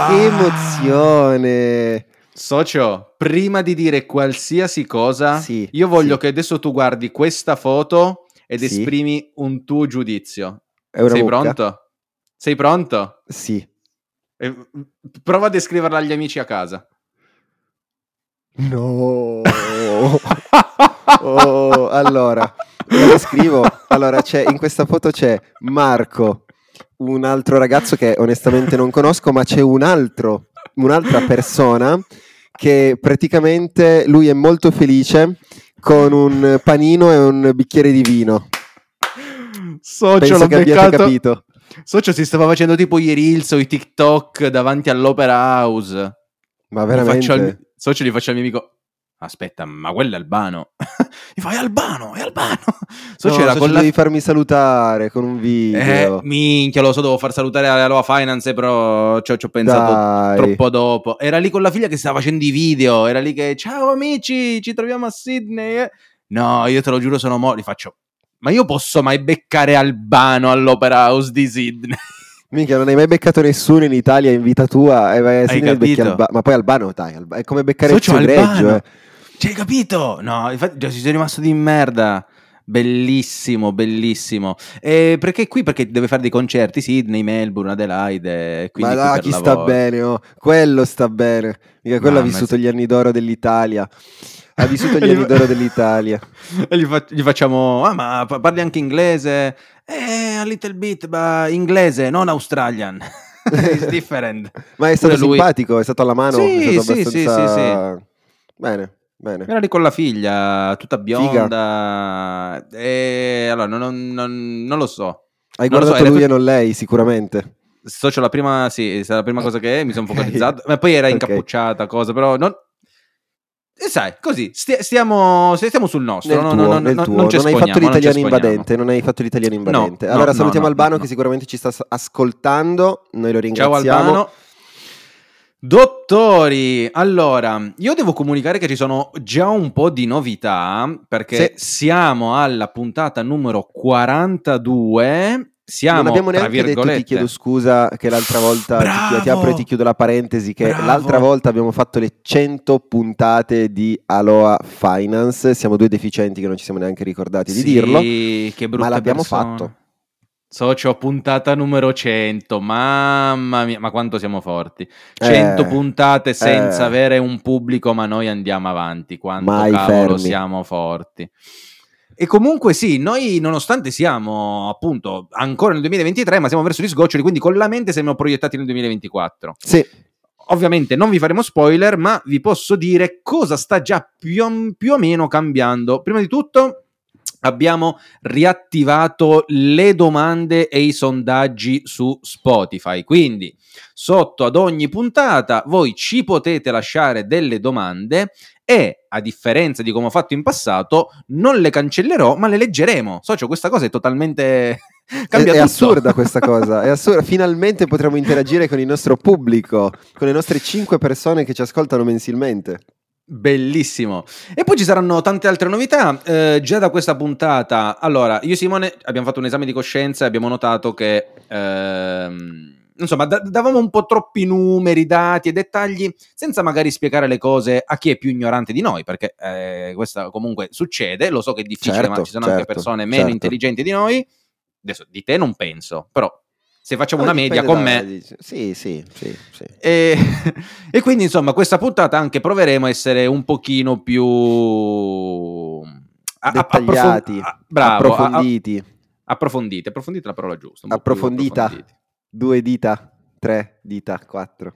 Ah. Che emozione! Socio, prima di dire qualsiasi cosa, sì, io voglio sì. che adesso tu guardi questa foto ed Sì. esprimi un tuo giudizio. Sei mucca? pronto? Sei pronto? Sì. Eh, Prova a descriverla agli amici a casa. No. Oh, allora, la descrivo. Allora, c'è, in questa foto c'è Marco, un altro ragazzo che onestamente non conosco, ma c'è un altro, un'altra persona che praticamente lui è molto felice con un panino e un bicchiere di vino. Socio, Penso l'ho che abbiate beccato. capito. Socio si stava facendo tipo i reels o i TikTok davanti all'Opera House. Ma Gli faccio al- veramente? Socio gli faccio al mio amico. Aspetta, ma quello è Albano. Mi fa, è Albano, è Albano. Socio No, era socio, con la... devi farmi salutare con un Eh, video. minchia, lo so, devo far salutare alla Loa Finance, però ci ho, pensato Dai. troppo dopo. Era lì con la figlia che stava facendo i video, era lì che, ciao amici, ci troviamo a Sydney. eh." No, io te lo giuro, sono mo... Li faccio, ma io posso mai beccare Albano all'Opera House di Sydney? Minchia, non hai mai beccato nessuno in Italia in vita tua e vai a Sydney becchi Ma poi Albano, dai, Alba- è come beccare Socio, il Albano. eh. Cioè, hai capito? No, infatti ci sono rimasto di merda. Bellissimo, bellissimo. E perché qui? Perché deve fare dei concerti, Sydney, Melbourne, Adelaide. Ma là, chi sta lavoro. bene, oh. quello sta bene. Mica quello ha Mamma, vissuto sì. gli anni d'oro dell'Italia. Ha vissuto gli anni d'oro dell'Italia. E gli, fa- gli facciamo, ah ma pa- parli anche inglese? Eh, a little bit, ma inglese, non Australian. It's different. Ma è stato Pure lui- simpatico, è stato alla mano, Sì, è stato sì, sì, abbastanza... Bene, bene. Era lì con la figlia, tutta bionda. E allora, non, non- non- non lo so. Hai non so, guardato era lui tut- e non lei, sicuramente. Socio, la prima, sì, è la prima cosa che è, mi sono focalizzato, ma poi era Ok. incappucciata, cosa, però non... E sai, così, stia- stiamo, stiamo sul nostro, Nel no, tuo, no, no, nel tuo. non Non hai fatto l'italiano invadente, non hai fatto l'italiano No, invadente. allora salutiamo no, Albano no, che sicuramente ci sta ascoltando, noi lo Ciao ringraziamo. Albano. Dottori, allora, io devo comunicare che ci sono già un po' di novità perché siamo alla puntata numero 42. Siamo, non abbiamo neanche detto, ti chiedo scusa, che l'altra volta ti, ti apro e ti chiudo la parentesi, che Bravo! l'altra volta abbiamo fatto le 100 puntate di Aloha Finance, siamo due deficienti che non ci siamo neanche ricordati di Sì, dirlo, che ma l'abbiamo persone. fatto. Socio, puntata numero 100, mamma mia, ma quanto siamo forti. 100 Eh, puntate senza eh. avere un pubblico, ma noi andiamo avanti, quanto Mai cavolo fermi. siamo forti. E comunque sì, noi nonostante siamo appunto ancora nel 2023, ma siamo verso gli sgoccioli, quindi con la mente siamo proiettati nel 2024. Sì, Ovviamente non vi faremo spoiler, ma vi posso dire cosa sta già più più o meno cambiando. Prima di tutto abbiamo riattivato le domande e i sondaggi su Spotify, quindi sotto ad ogni puntata voi ci potete lasciare delle domande e a differenza di come ho fatto in passato non le cancellerò ma le leggeremo. Socio, questa cosa è totalmente... è, cambia è assurda questa cosa, è assurda. Finalmente potremo interagire con il nostro pubblico, con le nostre 5 persone che ci ascoltano mensilmente. Bellissimo. E poi ci saranno tante altre novità. eh, già da questa puntata, allora, io e Simone abbiamo fatto un esame di coscienza e abbiamo notato che, ehm, insomma, da- davamo un po' troppi numeri, dati e dettagli, senza magari spiegare le cose a chi è più ignorante di noi, perché eh, questo comunque succede. Lo so che è difficile, Certo, ma ci sono anche certo, persone meno certo. intelligenti di noi. Adesso di te non penso, però se facciamo una media con me, Sì, sì, sì, sì. e, e quindi insomma questa puntata anche proveremo a essere un pochino più a- Dettagliati, approfon- a- bravo, approfonditi, a- approfondite, approfondite è la parola giusta. approfondita, due dita, tre dita, quattro.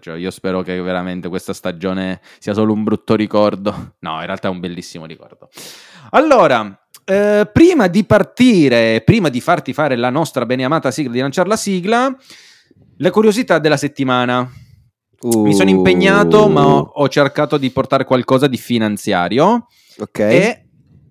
Cioè, io spero che veramente questa stagione sia solo un brutto ricordo. No, in realtà è un bellissimo ricordo. Allora, eh, prima di partire, prima di farti fare la nostra beneamata sigla, di lanciare la sigla, le curiosità della settimana. Mi sono impegnato, ma ho, Uh, ho cercato di portare qualcosa di finanziario Ok, e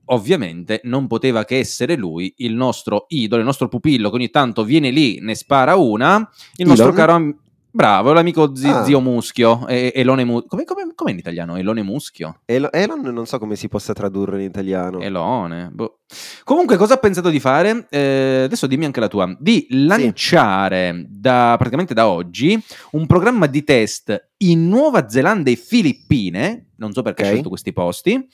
ovviamente non poteva che essere lui, il nostro idolo, il nostro pupillo, che ogni tanto viene lì, ne spara una, il nostro Elon? caro am- Bravo, l'amico zi- Ah. zio Muschio. E- Elone Mu- come, come, com'è in italiano? Elone Muschio? Elo- Elon non so come si possa tradurre in italiano. Elone. boh. Comunque, cosa ha pensato di fare? Eh, adesso dimmi anche la tua. Di lanciare da, praticamente da oggi un programma di test in Nuova Zelanda e Filippine. Non so perché Ok. ha scelto questi posti.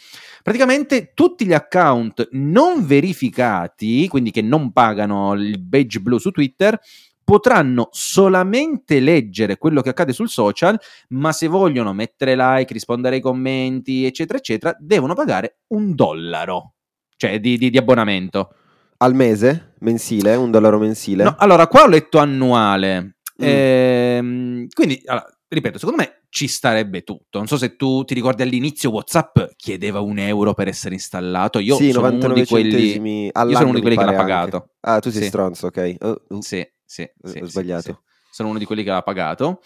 Praticamente tutti gli account non verificati, quindi che non pagano il badge blu su Twitter, potranno solamente leggere quello che accade sul social, ma se vogliono mettere like, rispondere ai commenti, eccetera, eccetera, devono pagare un dollaro, cioè di, di- di abbonamento. Al mese? Mensile? Un dollaro mensile? No, allora, qua ho letto annuale. Mm. Ehm, quindi, allora, ripeto, secondo me ci starebbe tutto. Non so se tu ti ricordi all'inizio WhatsApp chiedeva un euro per essere installato. Io sì, sono uno 99 di quelli... Io sono uno di quelli che l'ha pare anche. pagato. Ah, tu sei Sì. stronzo, ok. Oh, uh, Sì, sì, sì, ho sbagliato. sì. Sono uno di quelli che l'ha pagato.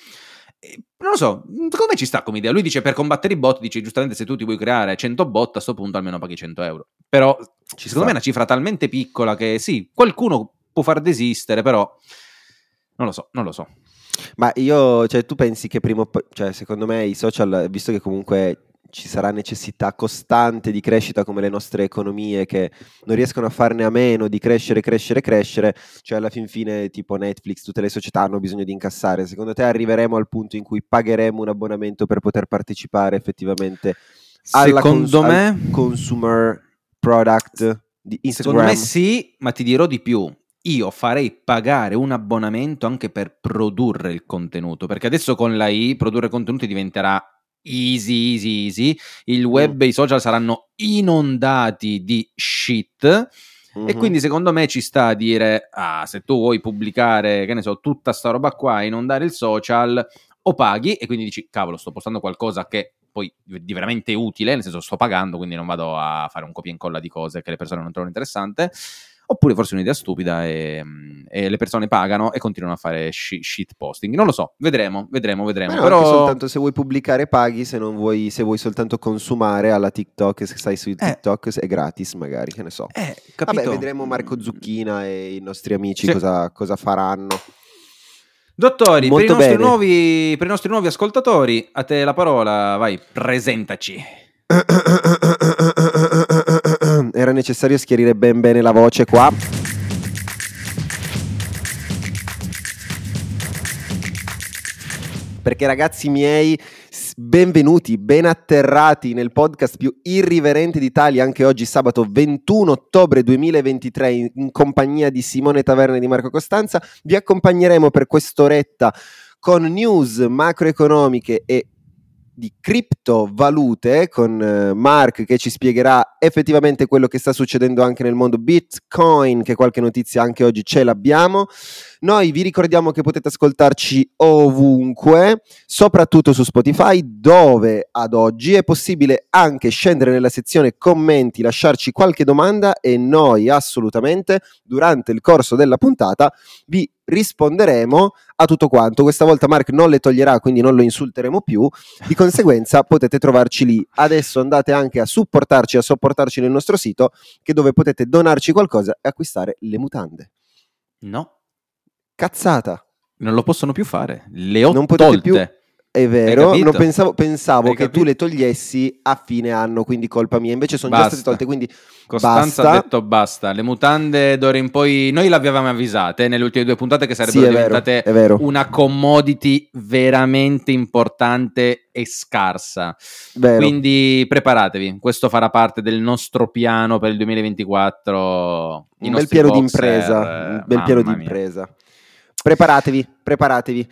E non lo so, secondo me ci sta come idea. Lui dice per combattere i bot, dice giustamente se tu ti vuoi creare 100 bot, a questo punto almeno paghi 100 euro. Però Ci secondo me è una cifra talmente piccola che sì, qualcuno può far desistere, però non lo so, non lo so. Ma io, cioè, tu pensi che prima cioè, secondo me i social, visto che comunque ci sarà necessità costante di crescita come le nostre economie che non riescono a farne a meno di crescere, crescere, crescere, cioè alla fin fine tipo Netflix, tutte le società hanno bisogno di incassare. Secondo te arriveremo al punto in cui pagheremo un abbonamento per poter partecipare effettivamente alla Secondo cons- me al consumer product di Secondo Instagram? me sì, ma ti dirò di più. Io farei pagare un abbonamento anche per produrre il contenuto, perché adesso con la I produrre contenuti diventerà easy, easy, easy. Il web e i social saranno inondati di shit. E Mhm. quindi secondo me ci sta a dire, ah, se tu vuoi pubblicare, che ne so, tutta sta roba qua, inondare il social, o paghi e quindi dici, cavolo, sto postando qualcosa che poi di veramente utile, nel senso sto pagando, quindi non vado a fare un copia e incolla di cose che le persone non trovano interessante. Oppure forse è un'idea stupida e, e le persone pagano e continuano a fare shi- shit posting. Non lo so, vedremo, vedremo, vedremo. No, Però soltanto se vuoi pubblicare paghi, se non vuoi, se vuoi soltanto consumare alla TikTok, se stai su TikTok è gratis magari, che ne so. eh, capito? Vabbè, vedremo Marco Zucchina e i nostri amici Sì. cosa, cosa faranno. Dottori, per i, nuovi, per i nostri nuovi ascoltatori, a te la parola, vai, presentaci. Necessario schierire ben bene la voce qua. Perché ragazzi miei, benvenuti, ben atterrati nel podcast più irriverente d'Italia, anche oggi sabato 21 ottobre 2023 in, in compagnia di Simone Taverna e di Marco Costanza. Vi accompagneremo per quest'oretta con news macroeconomiche e di criptovalute con eh, Mark che ci spiegherà effettivamente quello che sta succedendo anche nel mondo Bitcoin, che qualche notizia anche oggi ce l'abbiamo. Noi vi ricordiamo che potete ascoltarci ovunque, soprattutto su Spotify, dove ad oggi è possibile anche scendere nella sezione commenti, lasciarci qualche domanda e noi assolutamente durante il corso della puntata vi risponderemo a tutto quanto. Questa volta Mark non le toglierà, quindi non lo insulteremo più. Di conseguenza potete trovarci lì. Adesso andate anche a supportarci, a sopportarci nel nostro sito, che dove potete donarci qualcosa e acquistare le mutande. No, Cazzata, non lo possono più fare. Le ho Non tolte. più- è vero. pensavo, pensavo che tu le togliessi a fine anno, quindi colpa mia. Invece sono già Basta. state tolte, quindi Costanza Basta. ha detto basta. Le mutande d'ora in poi, noi le avevamo avvisate nelle ultime due puntate che sarebbero sì, vero, diventate vero. una commodity veramente importante e scarsa. vero. Quindi preparatevi, questo farà parte del nostro piano per il 2024. I un bel piano di impresa, un bel piano di impresa. Preparatevi, preparatevi.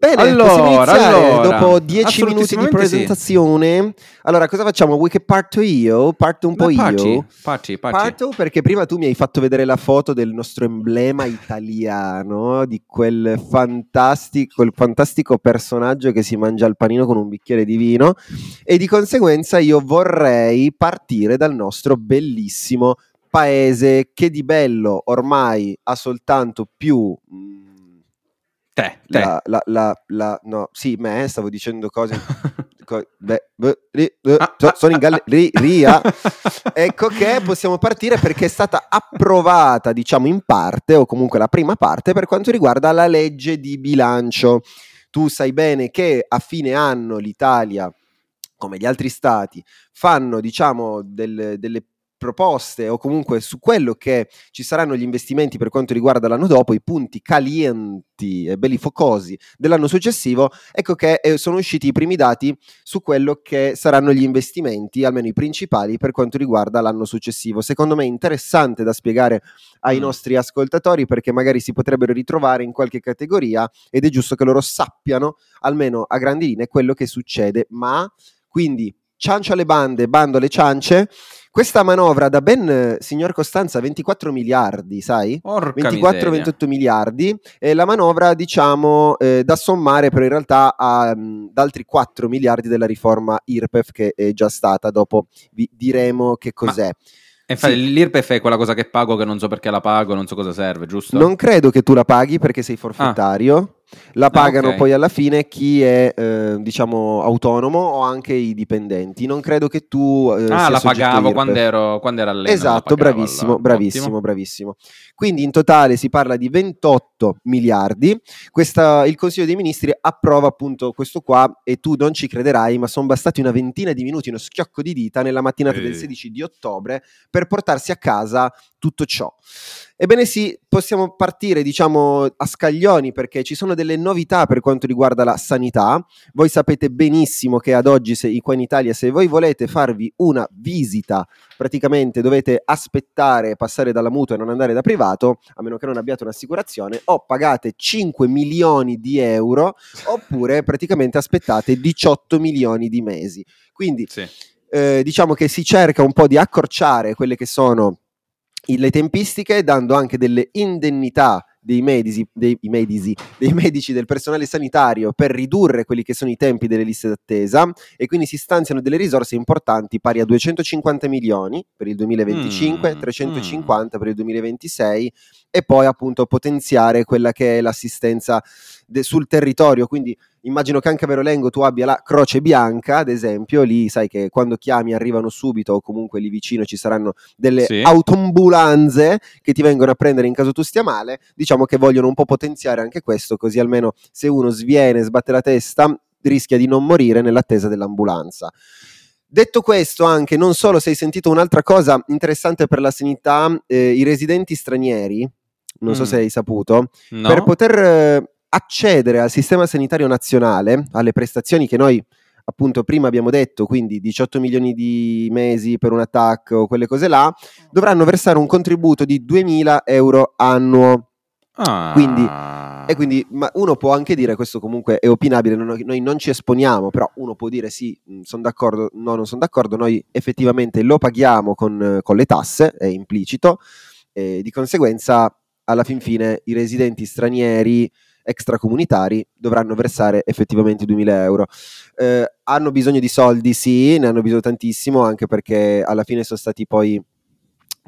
Bene, Allora, allora, dopo 10 minuti di assolutissimamente sì. presentazione. Allora, cosa facciamo? Vuoi che parto io? Parto un po' Ma Paci, io. Paci, Paci. Parto perché prima tu mi hai fatto vedere la foto del nostro emblema italiano, di quel fantastico, quel fantastico personaggio che si mangia il panino con un bicchiere di vino e di conseguenza io vorrei partire dal nostro bellissimo paese che di bello ormai ha soltanto più... mm, Te, te. La, la, la, la- no, sì, me stavo dicendo cose co- beh, beh, ri- eh, Ah, so- ah, sono in ah, galleria. ecco che possiamo partire perché è stata approvata, diciamo in parte, o comunque la prima parte, per quanto riguarda la legge di bilancio. Tu sai bene che a fine anno l'Italia come gli altri stati, fanno diciamo del, delle proposte o comunque su quello che ci saranno gli investimenti per quanto riguarda l'anno dopo, i punti calienti e belli focosi dell'anno successivo, ecco che eh, sono usciti i primi dati su quello che saranno gli investimenti, almeno i principali, per quanto riguarda l'anno successivo. Secondo me è interessante da spiegare ai mm. nostri ascoltatori perché magari si potrebbero ritrovare in qualche categoria ed è giusto che loro sappiano, almeno a grandi linee, quello che succede, ma quindi ciancio alle bande, bando alle ciance. Questa manovra da ben, signor Costanza, 24 miliardi, sai? 24-28 miliardi. E la manovra, diciamo, eh, da sommare però in realtà ad altri 4 miliardi della riforma IRPEF che è già stata. Dopo vi diremo che cos'è. Ma... Infatti sì. l'IRPEF è quella cosa che pago che non so perché la pago, non so cosa serve, giusto? Non credo che tu la paghi perché sei forfettario. Ah. La ah, pagano ah, okay. poi alla fine chi è eh, diciamo autonomo o anche i dipendenti. Non credo che tu eh, Ah, la pagavo quando ero, quando ero all'ENA. Esatto, bravissimo, allora. bravissimo, Ottimo. bravissimo. Quindi in totale si parla di 28 miliardi. Questa, il Consiglio dei Ministri approva appunto questo qua e tu non ci crederai, ma sono bastati una ventina di minuti, uno schiocco di dita nella mattinata Ehi. del 16 di ottobre per portarsi a casa tutto ciò. Ebbene sì, possiamo partire diciamo a scaglioni perché ci sono delle novità per quanto riguarda la sanità. Voi sapete benissimo che ad oggi se, qua in Italia se voi volete farvi una visita, praticamente dovete aspettare, passare dalla mutua e non andare da privato, a meno che non abbiate un'assicurazione, o pagate 5 milioni di euro oppure praticamente aspettate 18 milioni di mesi. Quindi sì. eh, diciamo che si cerca un po' di accorciare quelle che sono le tempistiche, dando anche delle indennità dei medici, dei, medici, dei medici, del personale sanitario per ridurre quelli che sono i tempi delle liste d'attesa e quindi si stanziano delle risorse importanti pari a 250 milioni per il 2025, mm, 350 mm. per il 2026 e poi appunto potenziare quella che è l'assistenza de- sul territorio, quindi immagino che anche a Verolengo tu abbia la Croce Bianca, ad esempio, lì sai che quando chiami arrivano subito o comunque lì vicino ci saranno delle sì. autombulanze che ti vengono a prendere in caso tu stia male, diciamo che vogliono un po' potenziare anche questo, così almeno se uno sviene, sbatte la testa, rischia di non morire nell'attesa dell'ambulanza. Detto questo, anche non solo se hai sentito un'altra cosa interessante per la sanità, eh, i residenti stranieri, non mm. so se hai saputo, no. per poter eh, accedere al sistema sanitario nazionale, alle prestazioni che noi appunto prima abbiamo detto, quindi 18 milioni di mesi per un attacco o quelle cose là, dovranno versare un contributo di 2000 euro annuo. Ah. Quindi, e quindi ma uno può anche dire, questo comunque è opinabile, non, noi non ci esponiamo, però uno può dire sì, sono d'accordo, no, non sono d'accordo, noi effettivamente lo paghiamo con, con le tasse, è implicito, e di conseguenza alla fin fine i residenti stranieri extracomunitari dovranno versare effettivamente 2000 euro. Eh, hanno bisogno di soldi, sì, ne hanno bisogno tantissimo, anche perché alla fine sono stati poi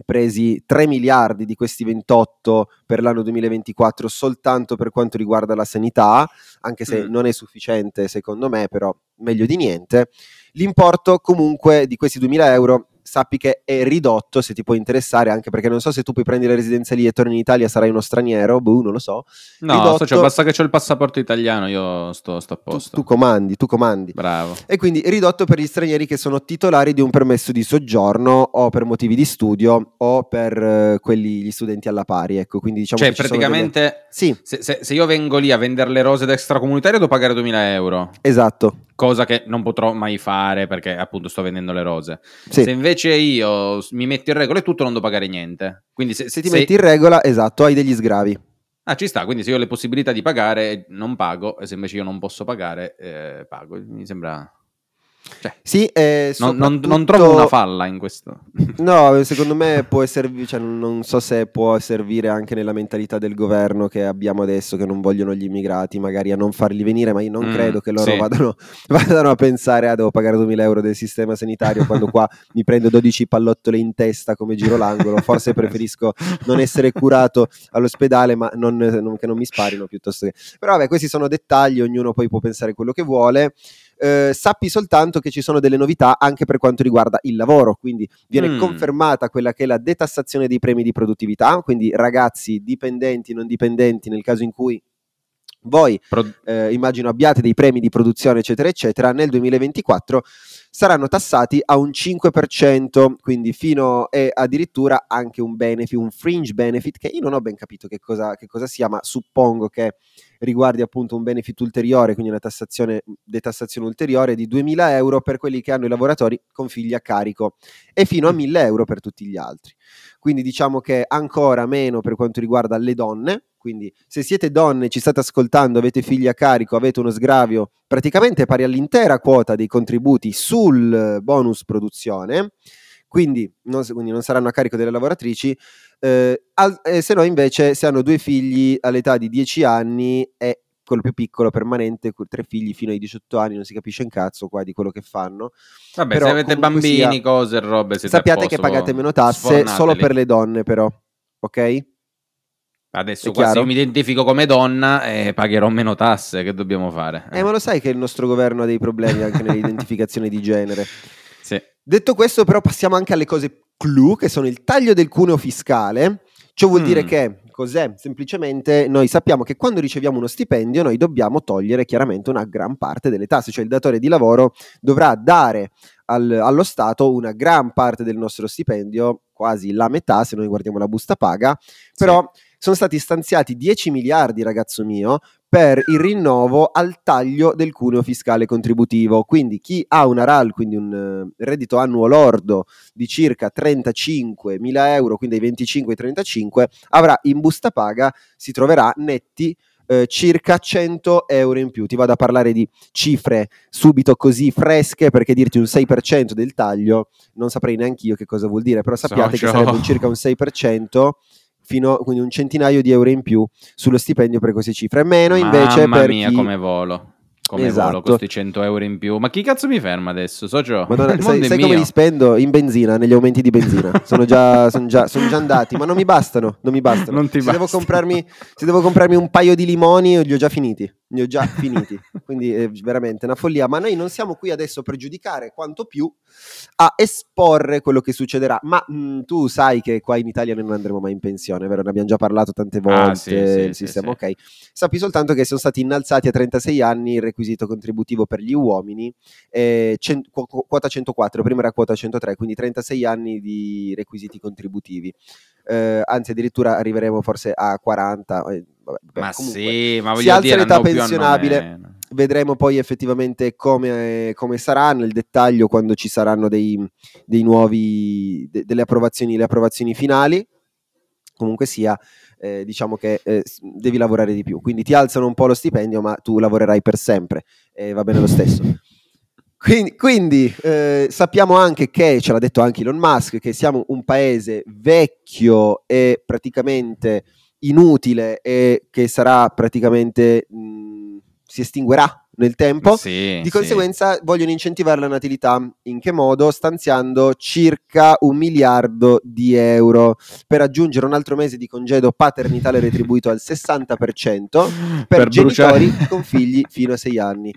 presi 3 miliardi di questi 28 per l'anno 2024 soltanto per quanto riguarda la sanità, anche se mm. non è sufficiente secondo me, però meglio di niente. L'importo comunque di questi 2000 euro sappi che è ridotto se ti può interessare, anche perché non so se tu puoi prendere la residenza lì e torni in Italia sarai uno straniero, boh, non lo so. No, ridotto... cioè, basta che ho il passaporto italiano, io sto, sto a posto. Tu, tu, comandi, tu comandi. Bravo. E quindi ridotto per gli stranieri che sono titolari di un permesso di soggiorno o per motivi di studio o per uh, quelli, gli studenti alla pari, ecco, quindi diciamo Cioè, praticamente, delle... sì. se, se, se, io vengo lì a vendere le rose d'extracomunitario devo pagare 2000 euro. Esatto cosa che non potrò mai fare perché appunto sto vendendo le rose. Sì. Se invece io mi metto in regola e tutto non devo pagare niente. Quindi se, se ti se... metti in regola, esatto, hai degli sgravi. Ah, ci sta, quindi se io ho le possibilità di pagare non pago e se invece io non posso pagare eh, pago. Mi sembra cioè, sì, eh, non, non, non, trovo una falla in questo. No, secondo me può servire, cioè, non so se può servire anche nella mentalità del governo che abbiamo adesso, che non vogliono gli immigrati, magari a non farli venire, ma io non mm, credo che loro sì. vadano, vadano, a pensare, ah, devo pagare 2000 euro del sistema sanitario quando qua mi prendo 12 pallottole in testa come giro l'angolo. Forse preferisco non essere curato all'ospedale, ma non, non, che non mi sparino piuttosto che... Però vabbè, questi sono dettagli, ognuno poi può pensare quello che vuole eh, sappi soltanto che ci sono delle novità anche per quanto riguarda il lavoro, quindi viene mm. confermata quella che è la detassazione dei premi di produttività, quindi ragazzi dipendenti, non dipendenti, nel caso in cui voi Pro- eh, immagino abbiate dei premi di produzione, eccetera, eccetera, nel 2024 saranno tassati a un 5%, quindi fino e addirittura anche un benefit, un fringe benefit, che io non ho ben capito che cosa, che cosa sia, ma suppongo che riguardi appunto un benefit ulteriore, quindi una tassazione, detassazione ulteriore di 2.000 euro per quelli che hanno i lavoratori con figli a carico e fino a 1.000 euro per tutti gli altri. Quindi diciamo che ancora meno per quanto riguarda le donne, quindi se siete donne, ci state ascoltando, avete figli a carico, avete uno sgravio praticamente pari all'intera quota dei contributi sul bonus produzione, quindi non, quindi non saranno a carico delle lavoratrici, eh, al, eh, se no invece se hanno due figli all'età di 10 anni è quello più piccolo permanente, con tre figli fino ai 18 anni, non si capisce un cazzo qua di quello che fanno. Vabbè, Però se avete bambini, sia- cose e robe, Sappiate posto, che pagate meno tasse solo per le donne però, ok? Adesso qua se io mi identifico come donna e pagherò meno tasse, che dobbiamo fare? Eh, ma lo sai che il nostro governo ha dei problemi anche nell'identificazione di genere. Sì. Detto questo, però, passiamo anche alle cose clou, che sono il taglio del cuneo fiscale. Ciò vuol Mm. dire che cos'è? Semplicemente noi sappiamo che quando riceviamo uno stipendio, noi dobbiamo togliere chiaramente una gran parte delle tasse, cioè il datore di lavoro dovrà dare al- allo Stato una gran parte del nostro stipendio, quasi la metà, se noi guardiamo la busta paga, però sono stati stanziati 10 miliardi, ragazzo mio, per il rinnovo al taglio del cuneo fiscale contributivo. Quindi chi ha una RAL, quindi un eh, reddito annuo lordo di circa 35 mila euro, quindi ai 25 ai 35, avrà in busta paga, si troverà netti eh, circa 100 euro in più. Ti vado a parlare di cifre subito così fresche perché dirti un 6% del taglio non saprei neanche io che cosa vuol dire, però sappiate che Socio. sarebbe un circa un 6% fino quindi un centinaio di euro in più sullo stipendio per queste cifre. Meno invece Mamma per mia, chi come volo. Come Esatto. volo, questi 100 euro in più. Ma chi cazzo mi ferma adesso, socio? Madonna, sai, sai come li spendo? In benzina, negli aumenti di benzina. Sono già, sono già- sono già andati, ma non mi bastano. Non mi bastano. Non se, devo bastano. comprarmi, se devo comprarmi un paio di limoni, li ho già finiti. Li ho già finiti. Quindi è veramente una follia. Ma noi non siamo qui adesso per giudicare, quanto più a esporre quello che succederà. Ma mh, tu sai che qua in Italia noi non andremo mai in pensione, vero? Ne abbiamo già parlato tante volte. Ah, sì, il sì, sistema, sì. ok. Sappi soltanto che sono stati innalzati a 36 anni il requisito contributivo per gli uomini eh, cen- qu- qu- quota 104, prima era quota 103, quindi 36 anni di requisiti contributivi. Eh, anzi, addirittura arriveremo forse a 40. eh, vabbè, Ma comunque, sì, ma si voglio alza dire, l'età pensionabile. Vedremo poi effettivamente come, come sarà nel dettaglio quando ci saranno dei, dei nuovi, de- delle approvazioni, le approvazioni finali. Comunque sia, eh, diciamo che eh, devi lavorare di più. Quindi ti alzano un po' lo stipendio, ma tu lavorerai per sempre e va bene lo stesso. Quindi, quindi, eh, sappiamo anche che, ce l'ha detto anche Elon Musk, che siamo un paese vecchio e praticamente inutile e che sarà praticamente mh, si estinguerà nel tempo. Sì, Di sì. conseguenza vogliono incentivare la natilità. In che modo? Stanziando circa un miliardo di euro per aggiungere un altro mese di congedo paternitale retribuito al 60% per, Per genitori bruciare- con figli fino a 6 anni.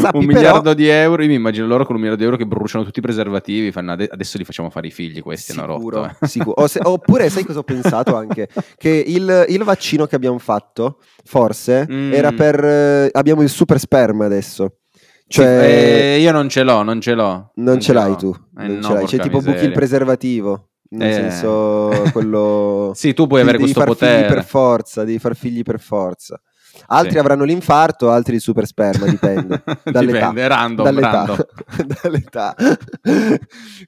Sappi un però- miliardo di euro, io mi immagino loro con un miliardo di euro che bruciano tutti i preservativi, fanno "Ade- adesso li facciamo fare i figli, questi hanno Sicuro, rotto. eh." sicuro. Se- oppure sai cosa ho pensato anche? Che il, il vaccino che abbiamo fatto, forse, Mm. era per... eh, abbiamo il super sperma adesso. Cioè... eh, io non ce l'ho, non ce l'ho. Non ce l'hai l'ho. tu, Eh, non no, ce l'hai. C'è tipo buchi il miseria. preservativo, nel Eh. senso quello... Sì, tu puoi avere questo potere. per forza, devi far figli per forza. Altri Sì. avranno l'infarto, altri il super sperma, dipende. dall'età. Dipende, random, dall'età. random. dall'età.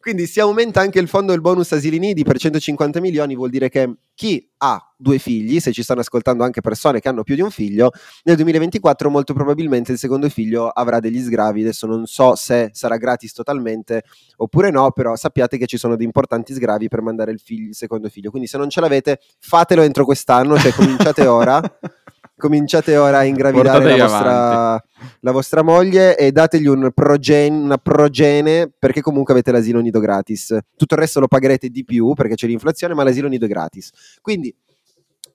Quindi si aumenta anche il fondo del bonus asili nidi per 150 milioni, vuol dire che chi ha due figli, se ci stanno ascoltando anche persone che hanno più di un figlio, nel 2024 molto probabilmente il secondo figlio avrà degli sgravi. Adesso non so se sarà gratis totalmente oppure no, però sappiate che ci sono dei importanti sgravi per mandare il, figlio- il secondo figlio. Quindi se non ce l'avete, fatelo entro quest'anno, cioè cominciate ora. Cominciate ora a ingravidare la vostra, la vostra moglie e dategli un progen- una progene perché comunque avete l'asilo nido gratis. Tutto il resto lo pagherete di più perché c'è l'inflazione, ma l'asilo nido è gratis. Quindi,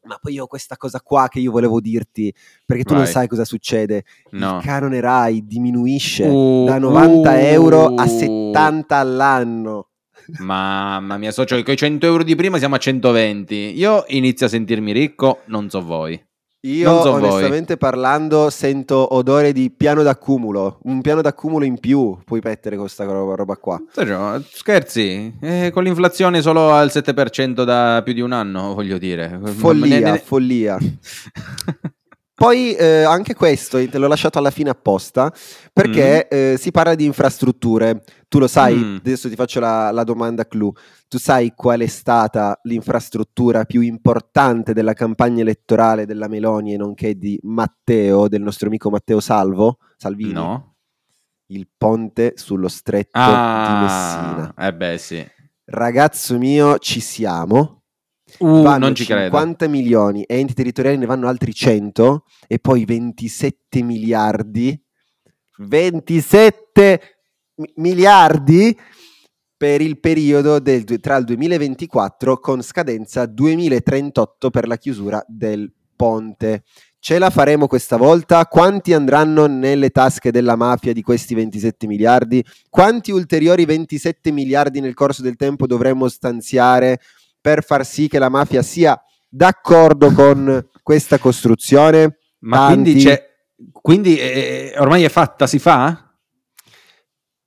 ma poi io ho questa cosa qua che io volevo dirti perché tu non Vai. sai cosa succede. No. Il canone RAI diminuisce Uh, da 90 euro a uh. 70 all'anno. Mamma mia, socio, con i 100 euro di prima siamo a 120. Io inizio a sentirmi ricco, non so voi. Io so voi. onestamente parlando sento odore di piano d'accumulo, un piano d'accumulo in più puoi mettere con questa ro- roba qua. Sergio, scherzi? Eh, con l'inflazione solo al 7% da più di un anno, voglio dire. Follia, ne- follia. Poi eh, anche questo te l'ho lasciato alla fine apposta perché eh, si parla di infrastrutture. Tu lo sai, Mm. adesso ti faccio la, la domanda clou. Tu sai qual è stata l'infrastruttura più importante della campagna elettorale della Meloni e nonché di Matteo, del nostro amico Matteo Salvo? Salvini? No. Il ponte sullo stretto di Messina. Ah, eh beh, sì. Ragazzo mio, ci siamo. Uh, vanno non ci credo. 50 milioni e enti territoriali ne vanno altri 100 e poi 27 miliardi 27 mi- miliardi per il periodo del tra il 2024 con scadenza 2038 per la chiusura del ponte. Ce la faremo questa volta? Quanti andranno nelle tasche della mafia di questi 27 miliardi? Quanti ulteriori 27 miliardi nel corso del tempo dovremmo stanziare per far sì che la mafia sia d'accordo con questa costruzione? Ma Tanti. quindi c'è. Quindi eh, ormai è fatta, si fa?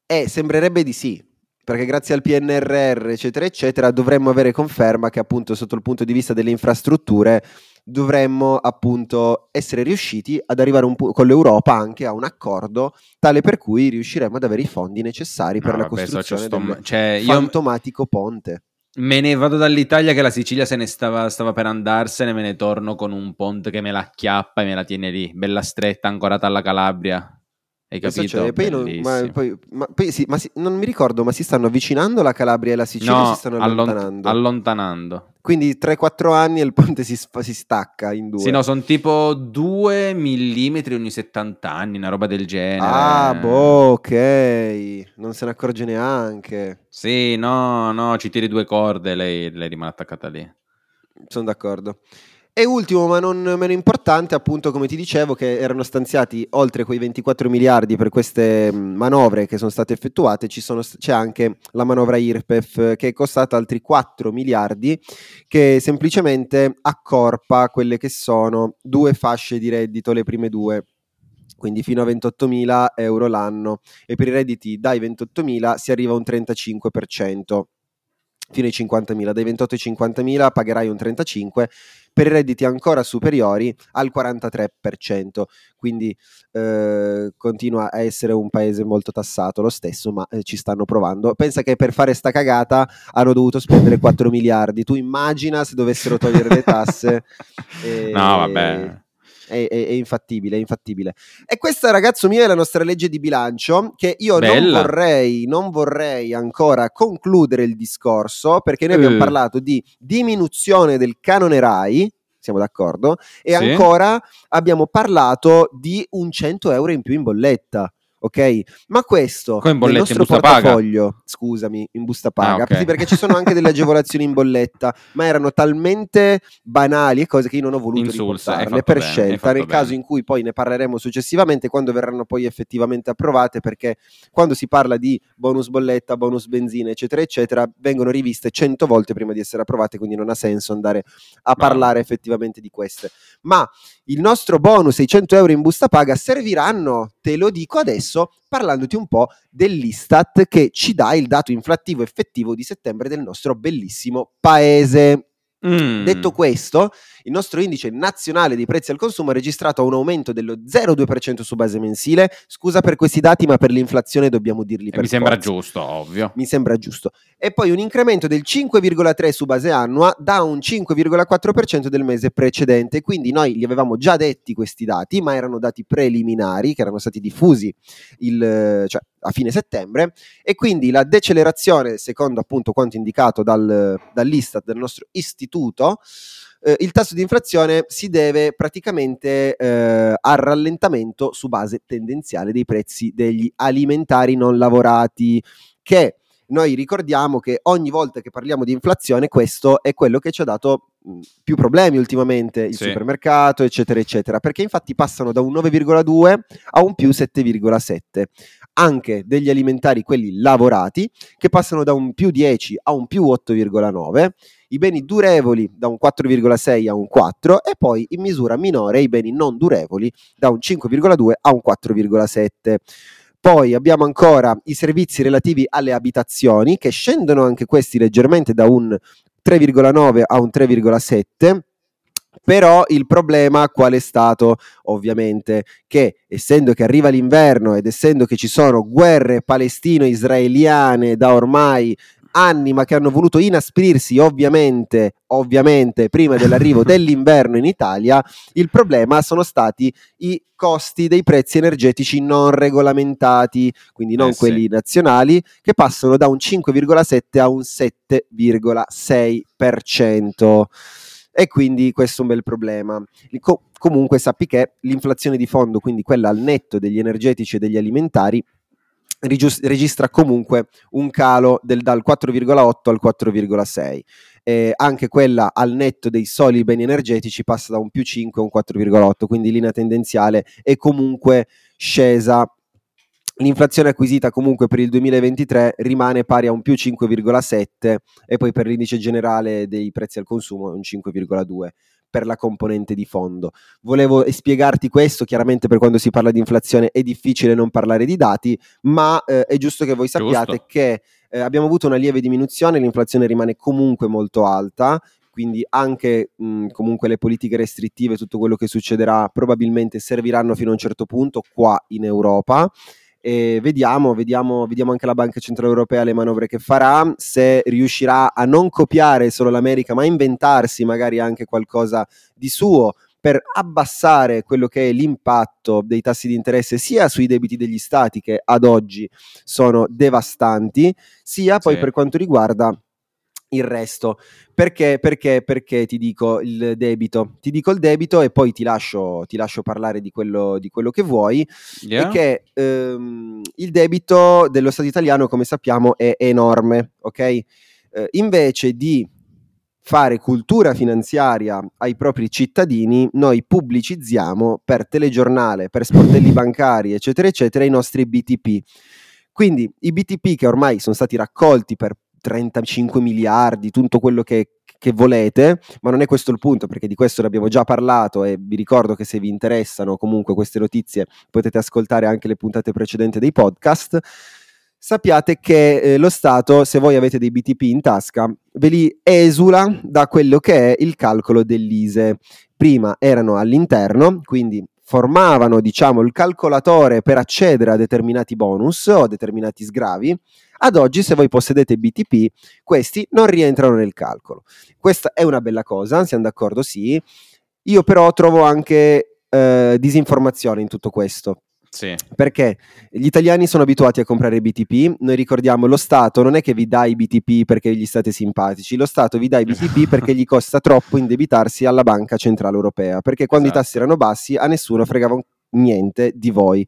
Eh, sembrerebbe di sì, perché grazie al PNRR, eccetera, eccetera, dovremmo avere conferma che appunto sotto il punto di vista delle infrastrutture dovremmo appunto essere riusciti ad arrivare pu- con l'Europa anche a un accordo tale per cui riusciremo ad avere i fondi necessari per No, la vabbè, so, costruzione sto- del cioè, io fantomatico ponte. Me ne vado dall'Italia che la Sicilia se ne stava, stava per andarsene, me ne torno con un ponte che me la acchiappa e me la tiene lì, bella stretta, ancorata alla Calabria. Hai capito? Poi non, ma, poi- ma poi sì, ma si- non mi ricordo, ma si stanno avvicinando la Calabria e la Sicilia No, si stanno allont- allontanando? allontanando. Quindi 3-4 anni e il ponte si, si stacca in due. Sì, no, sono tipo 2 mm ogni 70 anni, una roba del genere. Ah, boh, ok. Non se ne accorge neanche. Sì, no, no, ci tiri due corde, lei, lei rimane attaccata lì. Sono d'accordo. E ultimo, ma non meno importante, appunto, come ti dicevo, che erano stanziati oltre quei 24 miliardi per queste mh, manovre che sono state effettuate, sono- c'è anche la manovra IRPEF che è costata altri 4 miliardi, che semplicemente accorpa quelle che sono due fasce di reddito, le prime due. Quindi fino a 28.000 euro l'anno e per i redditi dai 28.000 si arriva a un 35%. Fino ai 50.000, dai 28 ai 50.000 pagherai un 35%, per i redditi ancora superiori al 43%, quindi eh, continua a essere un paese molto tassato lo stesso, ma eh, ci stanno provando. Pensa che per fare sta cagata hanno dovuto spendere 4 miliardi, tu immagina se dovessero togliere le tasse. eh, No, vabbè. È, è- è infattibile, è infattibile. E questa, ragazzo mio, è la nostra legge di bilancio che io non vorrei, non vorrei ancora concludere il discorso perché noi abbiamo Eh. parlato di diminuzione del canone RAI, siamo d'accordo, e Sì. ancora abbiamo parlato di un 100 euro in più in bolletta. Ok, ma questo Come in nel bolletta, in nostro paga? portafoglio, scusami, in busta paga, Ah, ok. sì, perché ci sono anche delle agevolazioni in bolletta, ma erano talmente banali e cose che io non ho voluto Insulse, hai riportarle per bene, scelta, nel caso bene. in cui poi ne parleremo successivamente quando verranno poi effettivamente approvate, perché quando si parla di bonus bolletta, bonus benzina, eccetera, eccetera, vengono riviste 100 volte prima di essere approvate, quindi non ha senso andare a parlare effettivamente di queste. Ma il nostro bonus, i 100 euro in busta paga, serviranno, te lo dico adesso, parlandoti un po' dell'Istat che ci dà il dato inflattivo effettivo di settembre del nostro bellissimo paese. Mm. Detto questo, il nostro indice nazionale dei prezzi al consumo ha registrato un aumento dello 0,2% su base mensile. Scusa per questi dati, ma per l'inflazione dobbiamo dirli Eh, per mi sembra forza. giusto, ovvio. Mi sembra giusto. E poi un incremento del 5,3 su base annua da un 5,4% del mese precedente. Quindi noi li avevamo già detti questi dati, ma erano dati preliminari che erano stati diffusi il, cioè, a fine settembre. E quindi la decelerazione, secondo appunto quanto indicato dal, dall'Istat, del nostro istituto, eh, il tasso di inflazione si deve praticamente eh, al rallentamento su base tendenziale dei prezzi degli alimentari non lavorati, che noi ricordiamo che ogni volta che parliamo di inflazione questo è quello che ci ha dato più problemi ultimamente, il Sì. supermercato, eccetera, eccetera, perché infatti passano da un 9,2 a un più 7,7. Anche degli alimentari, quelli lavorati, che passano da un più 10 a un più 8,9. i beni durevoli da un 4,6 a un 4 e poi in misura minore i beni non durevoli da un 5,2 a un 4,7. Poi abbiamo ancora i servizi relativi alle abitazioni che scendono anche questi leggermente da un 3,9 a un 3,7 però il problema qual è stato? Ovviamente che essendo che arriva l'inverno ed essendo che ci sono guerre palestino-israeliane da ormai anni, ma che hanno voluto inasprirsi ovviamente, ovviamente prima dell'arrivo dell'inverno in Italia, il problema sono stati i costi dei prezzi energetici non regolamentati, quindi non Eh sì. quelli nazionali, che passano da un 5,7 a un 7,6%. E quindi questo è un bel problema. Il co- comunque sappi che l'inflazione di fondo, quindi quella al netto degli energetici e degli alimentari, registra comunque un calo del- dal 4,8 al 4,6. Eh, anche quella al netto dei soli beni energetici passa da un più 5 a un 4,8, quindi linea tendenziale è comunque scesa. L'inflazione acquisita comunque per il 2023 rimane pari a un più 5,7 e poi per l'indice generale dei prezzi al consumo un 5,2 per la componente di fondo. Volevo spiegarti questo, chiaramente per quando si parla di inflazione è difficile non parlare di dati, ma eh, è giusto che voi sappiate Giusto. che eh, abbiamo avuto una lieve diminuzione, l'inflazione rimane comunque molto alta, quindi anche mh, comunque le politiche restrittive, tutto quello che succederà probabilmente serviranno fino a un certo punto qua in Europa. E vediamo, vediamo, vediamo anche la Banca Centrale Europea le manovre che farà, se riuscirà a non copiare solo l'America, ma a inventarsi magari anche qualcosa di suo per abbassare quello che è l'impatto dei tassi di interesse sia sui debiti degli stati che ad oggi sono devastanti, sia poi Sì. per quanto riguarda il resto. Perché, perché, perché ti dico il debito? Ti dico il debito e poi ti lascio, ti lascio parlare di quello, di quello che vuoi Yeah? che ehm, il debito dello Stato italiano, come sappiamo, è enorme, ok? Eh, invece di fare cultura finanziaria ai propri cittadini, noi pubblicizziamo per telegiornale, per sportelli bancari, eccetera, eccetera, i nostri BTP. Quindi i BTP che ormai sono stati raccolti per 35 miliardi, tutto quello che, che volete, ma non è questo il punto, perché di questo ne abbiamo già parlato e vi ricordo che se vi interessano comunque queste notizie potete ascoltare anche le puntate precedenti dei podcast. Sappiate che eh, lo Stato, se voi avete dei BTP in tasca, ve li esula da quello che è il calcolo dell'ISE. Prima erano all'interno, quindi formavano, diciamo, il calcolatore per accedere a determinati bonus o a determinati sgravi. Ad oggi, se voi possedete BTP, questi non rientrano nel calcolo. Questa è una bella cosa, siamo d'accordo? Sì. Io però trovo anche eh, disinformazione in tutto questo. Sì. Perché gli italiani sono abituati a comprare BTP, noi ricordiamo lo Stato non è che vi dà i BTP perché gli state simpatici, lo Stato vi dà i BTP perché gli costa troppo indebitarsi alla Banca Centrale Europea, perché quando Esatto. i tassi erano bassi a nessuno fregava niente di voi.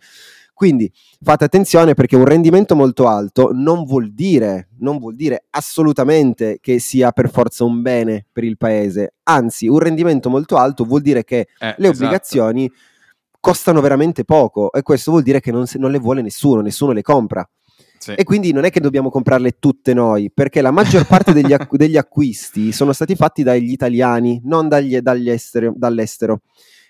Quindi fate attenzione perché un rendimento molto alto non vuol dire, non vuol dire assolutamente che sia per forza un bene per il paese, anzi un rendimento molto alto vuol dire che Eh, le esatto. obbligazioni costano veramente poco e questo vuol dire che non, se- non le vuole nessuno, nessuno le compra. Sì. E quindi non è che dobbiamo comprarle tutte noi, perché la maggior parte degli, acqu- degli acquisti sono stati fatti dagli italiani, non dagli- dagli esteri- dall'estero.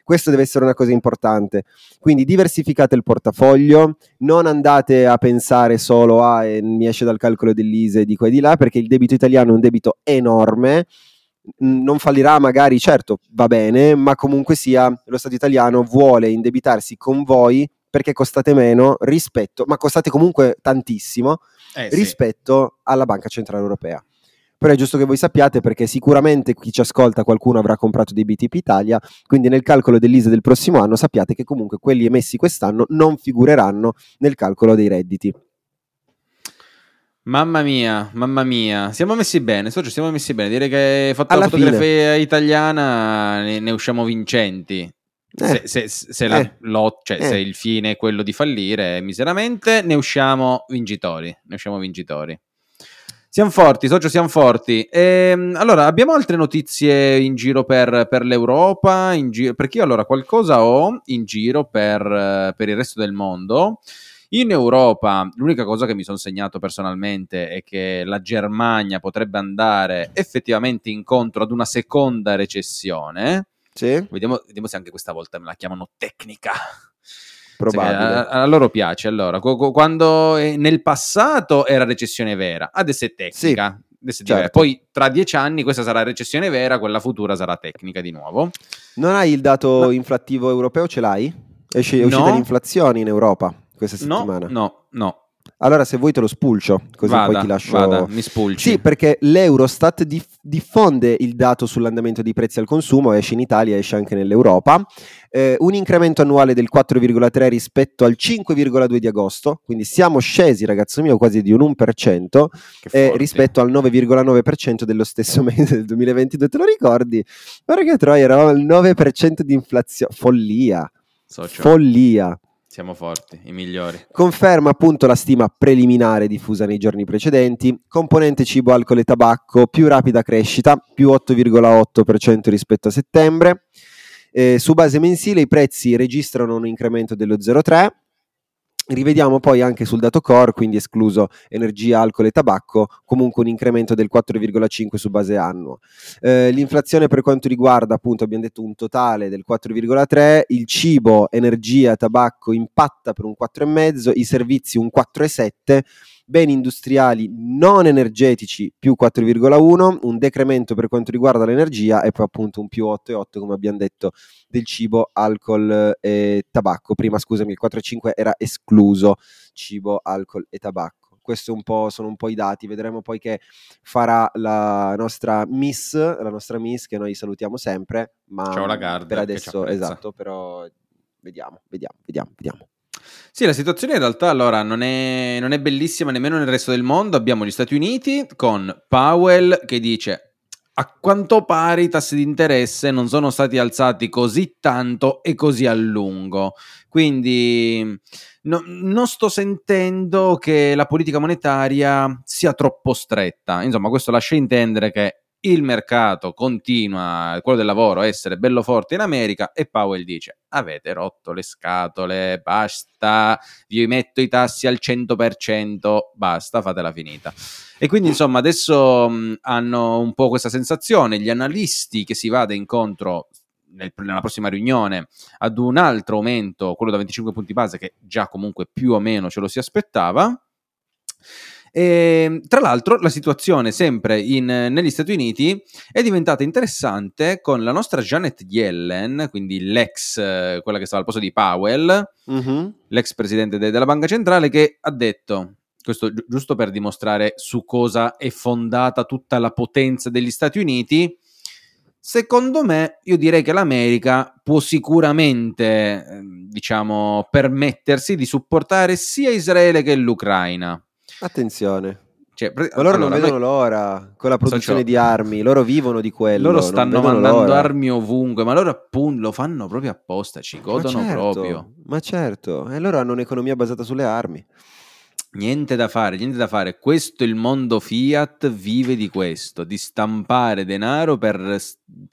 Questo deve essere una cosa importante. Quindi diversificate il portafoglio, non andate a pensare solo a "Eh, mi esce dal calcolo dell'ISE di qua e di là, perché il debito italiano è un debito enorme, non fallirà magari, certo, va bene, ma comunque sia lo Stato italiano vuole indebitarsi con voi perché costate meno rispetto, ma costate comunque tantissimo Eh, sì. rispetto alla Banca Centrale Europea. Però è giusto che voi sappiate perché sicuramente chi ci ascolta qualcuno avrà comprato dei BTP Italia, quindi nel calcolo dell'ISE del prossimo anno sappiate che comunque quelli emessi quest'anno non figureranno nel calcolo dei redditi. Mamma mia, mamma mia, siamo messi bene, Socio, siamo messi bene. Direi che fatta Alla la fotografia italiana ne, ne usciamo vincenti. Se, Eh, se- se la eh, lot- cioè, eh. se il fine è quello di fallire miseramente, ne usciamo vincitori. Ne usciamo vincitori. Siamo forti, socio, siamo forti. Ehm, allora, abbiamo altre notizie in giro per, per l'Europa? In gi- perché io allora qualcosa ho in giro per, per il resto del mondo. In Europa, l'unica cosa che mi sono segnato personalmente è che la Germania potrebbe andare effettivamente incontro ad una seconda recessione. Sì, Vediamo, vediamo se anche questa volta me la chiamano tecnica. probabile. A, a loro piace. Allora, Qu- qu- quando eh, nel passato era recessione vera, adesso è tecnica. Diverso. certo. Poi tra dieci anni questa sarà recessione vera, quella futura sarà tecnica di nuovo. Non hai il dato Ma- inflattivo europeo? Ce l'hai? Esce, è uscita No. l'inflazione in Europa questa No, settimana. no, no. Allora, se vuoi te lo spulcio, così vada, poi ti lascio. vada, mi spulci. Sì, perché l'Eurostat dif- diffonde il dato sull'andamento dei prezzi al consumo, esce in Italia, esce anche nell'Europa. Eh, un incremento annuale del 4,3 rispetto al 5,2 di agosto, quindi siamo scesi, ragazzo mio, quasi di un 1%, Che eh, rispetto al 9,9% dello stesso mese del 2022. Te lo ricordi? Guarda che troia, eravamo al 9% di inflazione. Follia, Socio, follia. Siamo forti, i migliori. Conferma appunto la stima preliminare diffusa nei giorni precedenti. Componente cibo, alcol e tabacco, più rapida crescita, più 8,8% rispetto a settembre. Eh, su base mensile i prezzi registrano un incremento dello 0,3. Rivediamo poi anche sul dato core, quindi escluso energia, alcol e tabacco, comunque un incremento del 4,5 su base annua. Eh, l'inflazione per quanto riguarda, appunto, abbiamo detto un totale del 4,3, il cibo, energia, tabacco impatta per un 4,5, i servizi un 4,7, beni industriali non energetici più 4,1, un decremento per quanto riguarda l'energia e poi appunto un più 8,8 come abbiamo detto del cibo, alcol e tabacco. Prima scusami, il 4,5 era escluso cibo, alcol e tabacco. Po', sono un po' i dati, vedremo poi che farà la nostra Miss, la nostra Miss che noi salutiamo sempre, ma Ciao Lagarde, per adesso esatto, però vediamo, vediamo, vediamo, vediamo. Sì, la situazione in realtà allora non è, non è bellissima nemmeno nel resto del mondo. Abbiamo gli Stati Uniti con Powell che dice a quanto pare i tassi di interesse non sono stati alzati così tanto e così a lungo. Quindi no- non sto sentendo che la politica monetaria sia troppo stretta. Insomma, questo lascia intendere che il mercato continua, quello del lavoro, a essere bello forte in America e Powell dice avete rotto le scatole, basta, vi metto i tassi al 100%, basta, fatela finita. E quindi insomma adesso mh, hanno un po' questa sensazione, gli analisti che si vada incontro nel- nella prossima riunione ad un altro aumento, quello da 25 punti base, che già comunque più o meno ce lo si aspettava. E, tra l'altro, la situazione sempre in- negli Stati Uniti è diventata interessante con la nostra Janet Yellen, quindi l'ex, eh, quella che stava al posto di Powell, Mhm. l'ex presidente de- della Banca Centrale, che ha detto, questo gi- giusto per dimostrare su cosa è fondata tutta la potenza degli Stati Uniti, secondo me io direi che l'America può sicuramente, ehm, diciamo, permettersi di supportare sia Israele che l'Ucraina. Attenzione. Cioè, pre- Ma loro allora, non vedono l'ora con la produzione Socio- di armi, loro vivono di quello. loro stanno mandando l'ora. armi ovunque, ma loro appunto lo fanno proprio apposta, ci Ma godono certo, proprio. Ma certo, e loro hanno un'economia basata sulle armi. Niente da fare, niente da fare. Questo il mondo Fiat vive di questo, di stampare denaro per,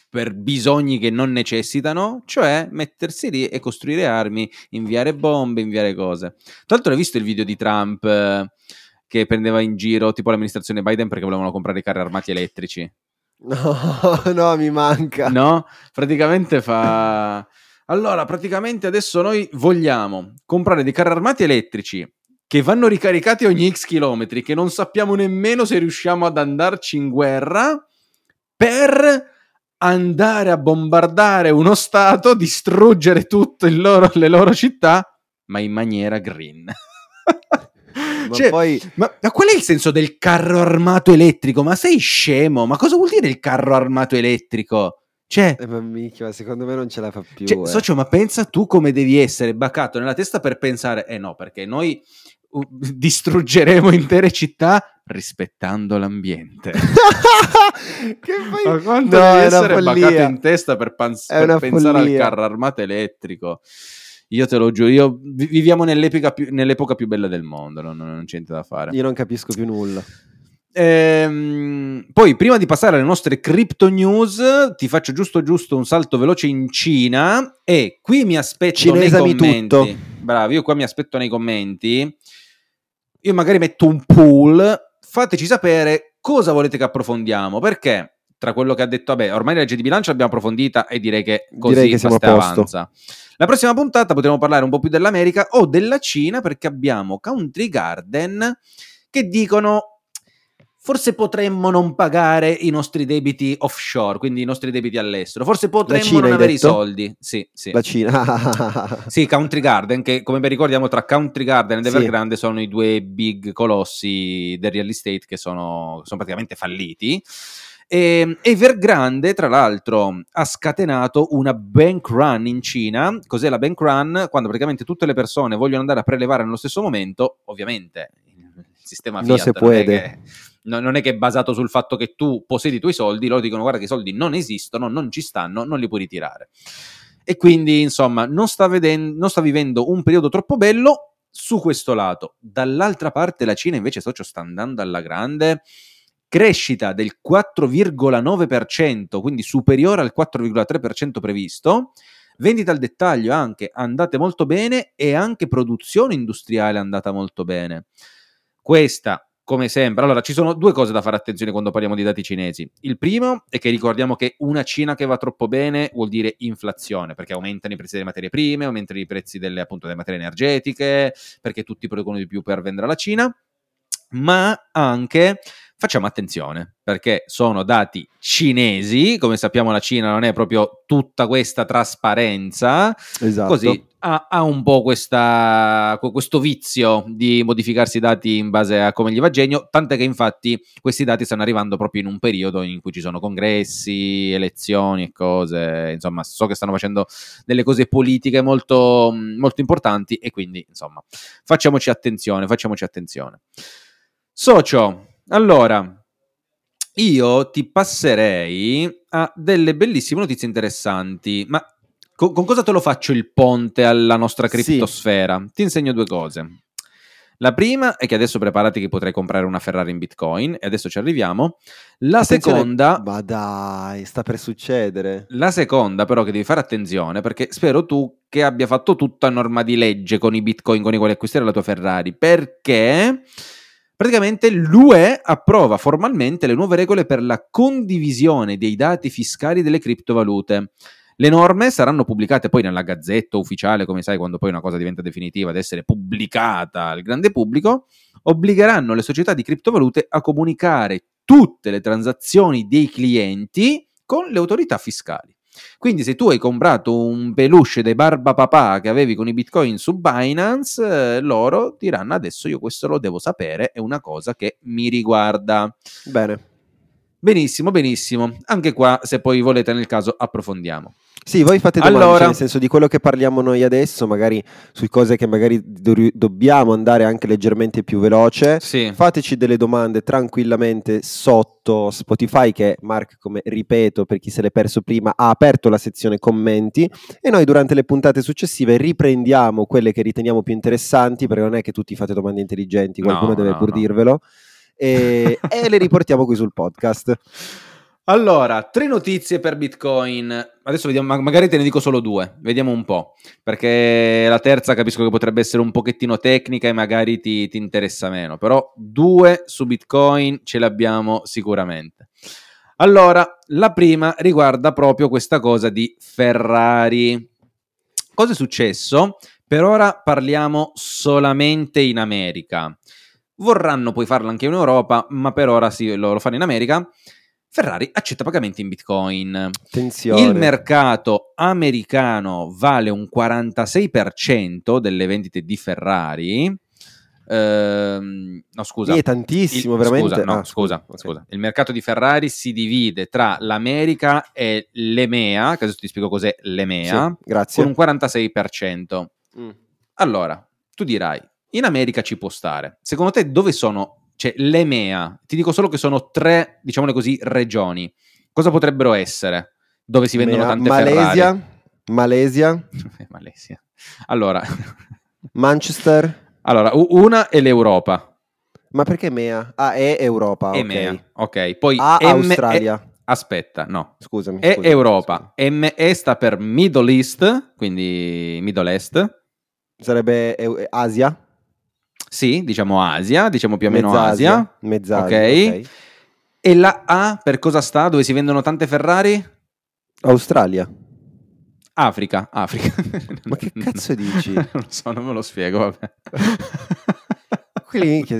per bisogni che non necessitano, cioè mettersi lì e costruire armi, inviare bombe, inviare cose. Tra l'altro hai visto il video di Trump eh, che prendeva in giro tipo l'amministrazione Biden perché volevano comprare i carri armati elettrici? No, no, mi manca. No? Praticamente fa... Allora, praticamente adesso noi vogliamo comprare dei carri armati elettrici che vanno ricaricati ogni X chilometri, che non sappiamo nemmeno se riusciamo ad andarci in guerra, per andare a bombardare uno stato, distruggere tutte il loro- le loro città, ma in maniera green. Ma Cioè, poi ma, ma qual è il senso del carro armato elettrico? Ma sei scemo? Ma cosa vuol dire il carro armato elettrico? Cioè, eh, ma minchia, secondo me non ce la fa più. cioè, eh. socio, ma pensa tu come devi essere bacato nella testa per pensare, eh no, perché noi uh, distruggeremo intere città rispettando l'ambiente. che poi Ma quanto No, devi essere bacato in testa per, pans- per pensare follia. al carro armato elettrico? Io te lo giuro, io vi- viviamo nell'epoca più, nell'epoca più bella del mondo, non, non c'è niente da fare. Io non capisco più nulla. Ehm, poi, prima di passare alle nostre crypto news, ti faccio giusto giusto un salto veloce in Cina e qui mi aspetto nei Cinesami commenti. tutto. bravi, io qua mi aspetto nei commenti, io magari metto un pool, fateci sapere cosa volete che approfondiamo, perché tra quello che ha detto, vabbè, ormai la legge di bilancio l'abbiamo approfondita e direi che così Direi che siamo avanza. La prossima puntata potremo parlare un po' più dell'America o della Cina perché abbiamo Country Garden che dicono forse potremmo non pagare i nostri debiti offshore, quindi i nostri debiti all'estero, forse potremmo Cina, non avere i detto? soldi. Sì, sì. La Cina. Sì, Country Garden, che come ben ricordiamo tra Country Garden ed Sì. Evergrande sono i due big colossi del real estate che sono, sono praticamente falliti. E Evergrande, tra l'altro, ha scatenato una bank run in Cina. Cos'è la bank run? Quando praticamente tutte le persone vogliono andare a prelevare nello stesso momento, ovviamente il sistema Non Fiat se non è che no- non è che è basato sul fatto che tu possiedi i tuoi soldi, loro dicono guarda che i soldi non esistono, non ci stanno, non li puoi ritirare. E quindi, insomma, non sta, veden- non sta vivendo un periodo troppo bello su questo lato. Dall'altra parte la Cina invece, socio, sta andando alla grande. Crescita del 4,9%, quindi superiore al 4,3% previsto. Vendita al dettaglio anche andate molto bene e anche produzione industriale è andata molto bene. Questa, come sempre, allora ci sono due cose da fare attenzione quando parliamo di dati cinesi. Il primo è che ricordiamo che una Cina che va troppo bene vuol dire inflazione, perché aumentano i prezzi delle materie prime, aumentano i prezzi delle, appunto, delle materie energetiche, perché tutti producono di più per vendere alla Cina, ma anche facciamo attenzione perché sono dati cinesi, come sappiamo la Cina non è proprio tutta questa trasparenza, esatto. così ha, ha un po' questa, que- questo vizio di modificarsi i dati in base a come gli va genio, tant'è che infatti questi dati stanno arrivando proprio in un periodo in cui ci sono congressi, elezioni e cose, insomma so che stanno facendo delle cose politiche molto, molto importanti e quindi insomma facciamoci attenzione, facciamoci attenzione. Socio, allora, io ti passerei a delle bellissime notizie interessanti, ma con, con cosa te lo faccio il ponte alla nostra Sì. criptosfera? Ti insegno due cose. La prima è che adesso preparati che potrai comprare una Ferrari in Bitcoin e adesso ci arriviamo. La Attenzione- seconda Ma dai, sta per succedere. la seconda, però, che devi fare attenzione perché spero tu che abbia fatto tutto a norma di legge con i bitcoin con i quali acquistare la tua Ferrari. Perché praticamente l'UE approva formalmente le nuove regole per la condivisione dei dati fiscali delle criptovalute. Le norme saranno pubblicate poi nella gazzetta ufficiale, come sai, quando poi una cosa diventa definitiva ad essere pubblicata al grande pubblico, obbligheranno le società di criptovalute a comunicare tutte le transazioni dei clienti con le autorità fiscali. Quindi se tu hai comprato un peluche dei Barba Papà che avevi con i bitcoin su Binance, eh, loro diranno adesso io questo lo devo sapere, è una cosa che mi riguarda. Bene. Benissimo, benissimo. Anche qua, se poi volete nel caso, approfondiamo. Sì, voi fate domande, Allora- cioè, nel senso di quello che parliamo noi adesso, magari su cose che magari do- dobbiamo andare anche leggermente più veloce. Sì. Fateci delle domande tranquillamente sotto Spotify che Mark, come ripeto per chi se l'è perso prima, ha aperto la sezione commenti e noi durante le puntate successive riprendiamo quelle che riteniamo più interessanti perché non è che tutti fate domande intelligenti, qualcuno No, deve no, pur no. dirvelo e, e le riportiamo qui sul podcast. Allora, tre notizie per Bitcoin. Adesso vediamo, ma- magari te ne dico solo due, vediamo un po', perché la terza capisco che potrebbe essere un pochettino tecnica e magari ti, ti interessa meno, però due su Bitcoin ce le abbiamo sicuramente. Allora, la prima riguarda proprio questa cosa di Ferrari. Cosa è successo? Per ora parliamo solamente in America. Vorranno poi farlo anche in Europa, ma per ora sì, lo, lo fanno in America. Ferrari accetta pagamenti in Bitcoin. Attenzione. Il mercato americano vale un 46% delle vendite di Ferrari. Ehm, no, scusa. Sì, è tantissimo, Il- veramente. Scusa, no, Ah, scusa, ok. scusa. Il mercato di Ferrari si divide tra l'America e l'EMEA, che adesso ti spiego cos'è l'EMEA, Sì, grazie. con un 46%. Mm. Allora, tu dirai, in America ci può stare. Secondo te dove sono? Cioè, l'EMEA, ti dico solo che sono tre, diciamole così, regioni. Cosa potrebbero essere? Dove si vendono tante Malesia, Ferrari? Malesia, Malesia. Allora, Manchester. allora, una è l'Europa. Ma perché MEA? Ah, è Europa. EMEA, ok. Poi A M- Australia. E- aspetta, no. Scusami. È scusami, Europa. ME sta per Middle East, quindi Middle Est. scusami. Sarebbe Asia? Sì, diciamo Asia, diciamo più o meno Mezz'Asia, Asia. Mezz'Asia, Ok. ok. E la A per cosa sta? Dove si vendono tante Ferrari? Australia. Africa, Africa. Ma che cazzo dici? non lo so, non me lo spiego, vabbè. Quelli che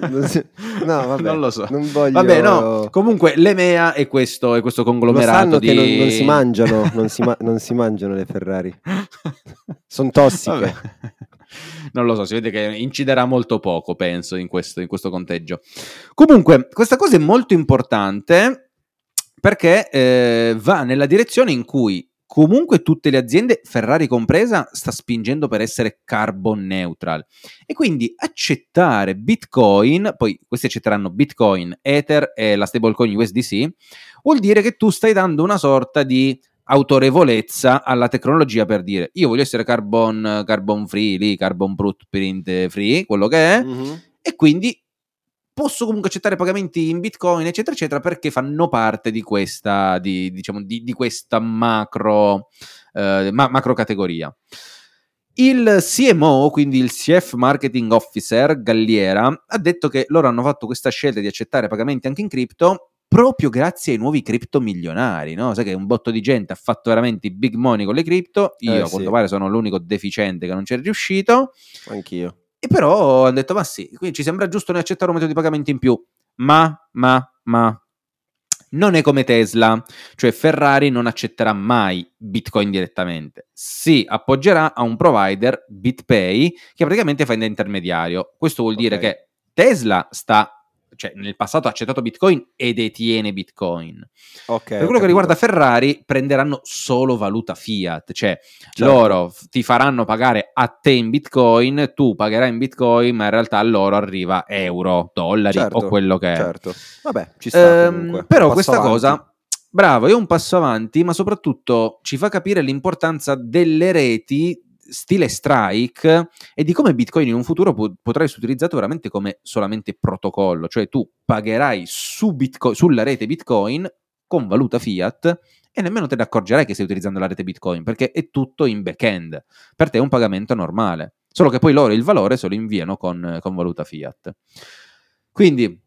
non si- No, vabbè. Non lo so. Non voglio... Vabbè, no, comunque l'EMEA è questo, è questo Lo conglomerato sanno di... che non, non si mangiano, non si, ma- non si mangiano le Ferrari. Sono tossiche. Vabbè. Non lo so, si vede che inciderà molto poco, penso, in questo, in questo conteggio. Comunque, questa cosa è molto importante perché eh, va nella direzione in cui comunque tutte le aziende, Ferrari compresa, sta spingendo per essere carbon neutral. E quindi accettare Bitcoin, poi questi accetteranno Bitcoin, Ether e la stablecoin USDC, vuol dire che tu stai dando una sorta di autorevolezza alla tecnologia per dire io voglio essere carbon, carbon free, lì, carbon footprint free, quello che è, Mhm. e quindi posso comunque accettare pagamenti in bitcoin eccetera eccetera perché fanno parte di questa di, diciamo di, di questa macro eh, ma- macro categoria il CMO, quindi il Chief Marketing Officer Galliera, ha detto che loro hanno fatto questa scelta di accettare pagamenti anche in cripto proprio grazie ai nuovi criptomilionari, no? Sai che un botto di gente ha fatto veramente i big money con le cripto, io Eh, a sì. quanto pare sono l'unico deficiente che non c'è riuscito, Anch'io. e però hanno detto, ma sì, quindi ci sembra giusto noi accettare un metodo di pagamento in più. Ma, ma, ma, non è come Tesla, cioè Ferrari non accetterà mai Bitcoin direttamente. Si appoggerà a un provider, BitPay, che praticamente fa da intermediario. Questo vuol dire Ok. che Tesla sta, cioè nel passato ha accettato Bitcoin e detiene Bitcoin. Ok. Per quello che riguarda Ferrari, prenderanno solo valuta fiat, cioè Certo. loro ti faranno pagare a te in bitcoin, tu pagherai in bitcoin, ma in realtà a loro arriva euro, dollari Certo, o quello che è. Certo. Vabbè, ci sta Ehm, però questa avanti. cosa, bravo, è un passo avanti, ma soprattutto ci fa capire l'importanza delle reti stile strike e di come Bitcoin in un futuro po- potrà essere utilizzato veramente come solamente protocollo, cioè tu pagherai su Bitcoin, sulla rete Bitcoin con valuta fiat e nemmeno te ne accorgerai che stai utilizzando la rete Bitcoin perché è tutto in back-end. Per te è un pagamento normale, solo che poi loro il valore se lo inviano con, con valuta fiat. Quindi,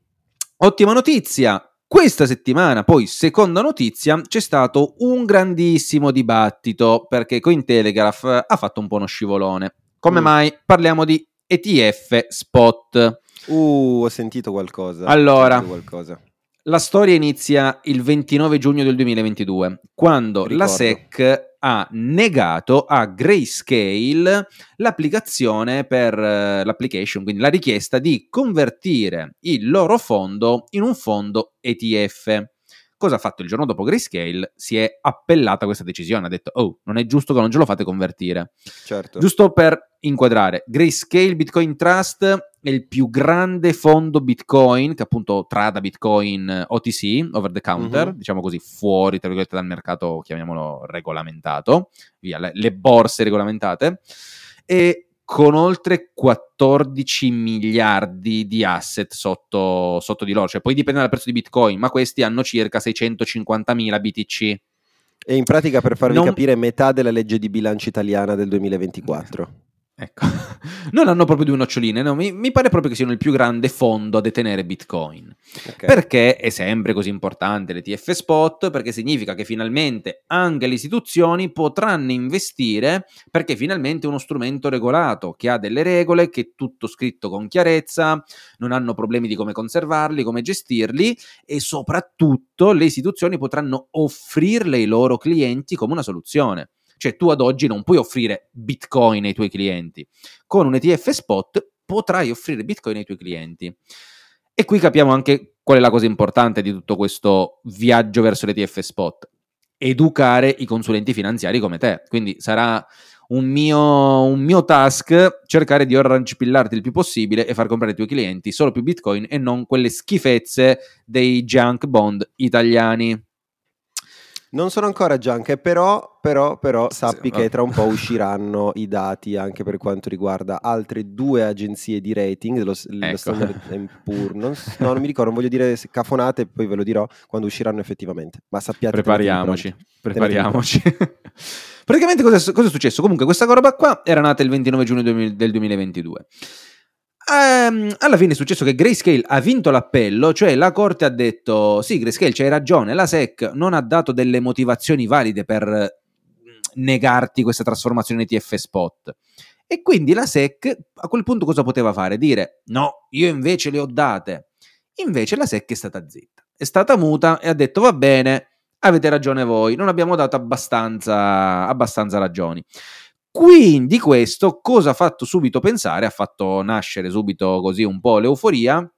ottima notizia. Questa settimana, poi, seconda notizia, c'è stato un grandissimo dibattito perché Cointelegraph ha fatto un po' uno scivolone. Come Mm. mai? Parliamo di ETF spot. Uh, ho sentito qualcosa. Allora. Sentito qualcosa. La storia inizia il 29 giugno del 2022, quando la Ricordo. SEC ha negato a Grayscale l'applicazione per eh, l'application, quindi la richiesta di convertire il loro fondo in un fondo ETF. Cosa ha fatto il giorno dopo Grayscale? Si è appellata a questa decisione, ha detto "Oh, non è giusto che non ce lo fate convertire". Certo. Giusto per inquadrare, Grayscale Bitcoin Trust è il più grande fondo Bitcoin che appunto trada Bitcoin eh, OTC, over the counter, Mhm. diciamo così, fuori tra virgolette dal mercato, chiamiamolo regolamentato, via le, le borse regolamentate, e con oltre 14 miliardi di asset sotto, sotto di loro, cioè poi dipende dal prezzo di Bitcoin, ma questi hanno circa 650 mila BTC. E in pratica per farvi Non- capire metà della legge di bilancio italiana del 2024. Ecco, non hanno proprio due noccioline, no? mi, mi pare proprio che siano il più grande fondo a detenere Bitcoin. Ok. Perché è sempre così importante l'ETF spot? Perché significa che finalmente anche le istituzioni potranno investire perché finalmente è uno strumento regolato, che ha delle regole, che è tutto scritto con chiarezza, non hanno problemi di come conservarli, come gestirli e soprattutto le istituzioni potranno offrirle ai loro clienti come una soluzione. Cioè tu ad oggi non puoi offrire Bitcoin ai tuoi clienti. Con un ETF spot potrai offrire Bitcoin ai tuoi clienti. E qui capiamo anche qual è la cosa importante di tutto questo viaggio verso l'ETF spot. Educare i consulenti finanziari come te. Quindi sarà un mio, un mio task cercare di orange-pillarti il più possibile e far comprare ai tuoi clienti solo più Bitcoin e non quelle schifezze dei junk bond italiani. Non sono ancora junk, però, però, però sappi Sì, che tra un po' usciranno i dati anche per quanto riguarda altre due agenzie di rating, lo, lo Ecco. Standard and Poor, non, no, non mi ricordo, non voglio dire cafonate, poi ve lo dirò quando usciranno effettivamente, ma sappiate Prepariamoci, prepariamoci. Praticamente cosa è, cosa è successo? Comunque questa roba qua era nata il 29 giugno 2000 del 2022. Ehm, alla fine è successo che Grayscale ha vinto l'appello, cioè la corte ha detto sì Grayscale c'hai ragione, la SEC non ha dato delle motivazioni valide per negarti questa trasformazione ETF spot. E quindi la SEC a quel punto cosa poteva fare? Dire no, io invece le ho date. Invece la SEC è stata zitta, è stata muta e ha detto va bene, avete ragione voi, non abbiamo dato abbastanza, abbastanza ragioni. Quindi questo cosa ha fatto subito pensare, ha fatto nascere subito così un po' l'euforia,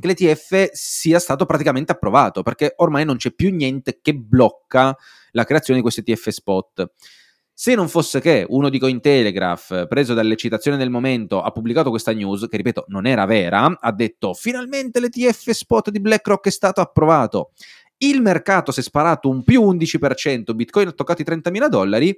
che l'ETF sia stato praticamente approvato, perché ormai non c'è più niente che blocca la creazione di questo ETF spot. Se non fosse che uno di Cointelegraph, preso dall'eccitazione del momento, ha pubblicato questa news, che ripeto non era vera, ha detto finalmente l'ETF spot di BlackRock è stato approvato. Il mercato si è sparato un più 11%, Bitcoin ha toccato i 30.000 dollari.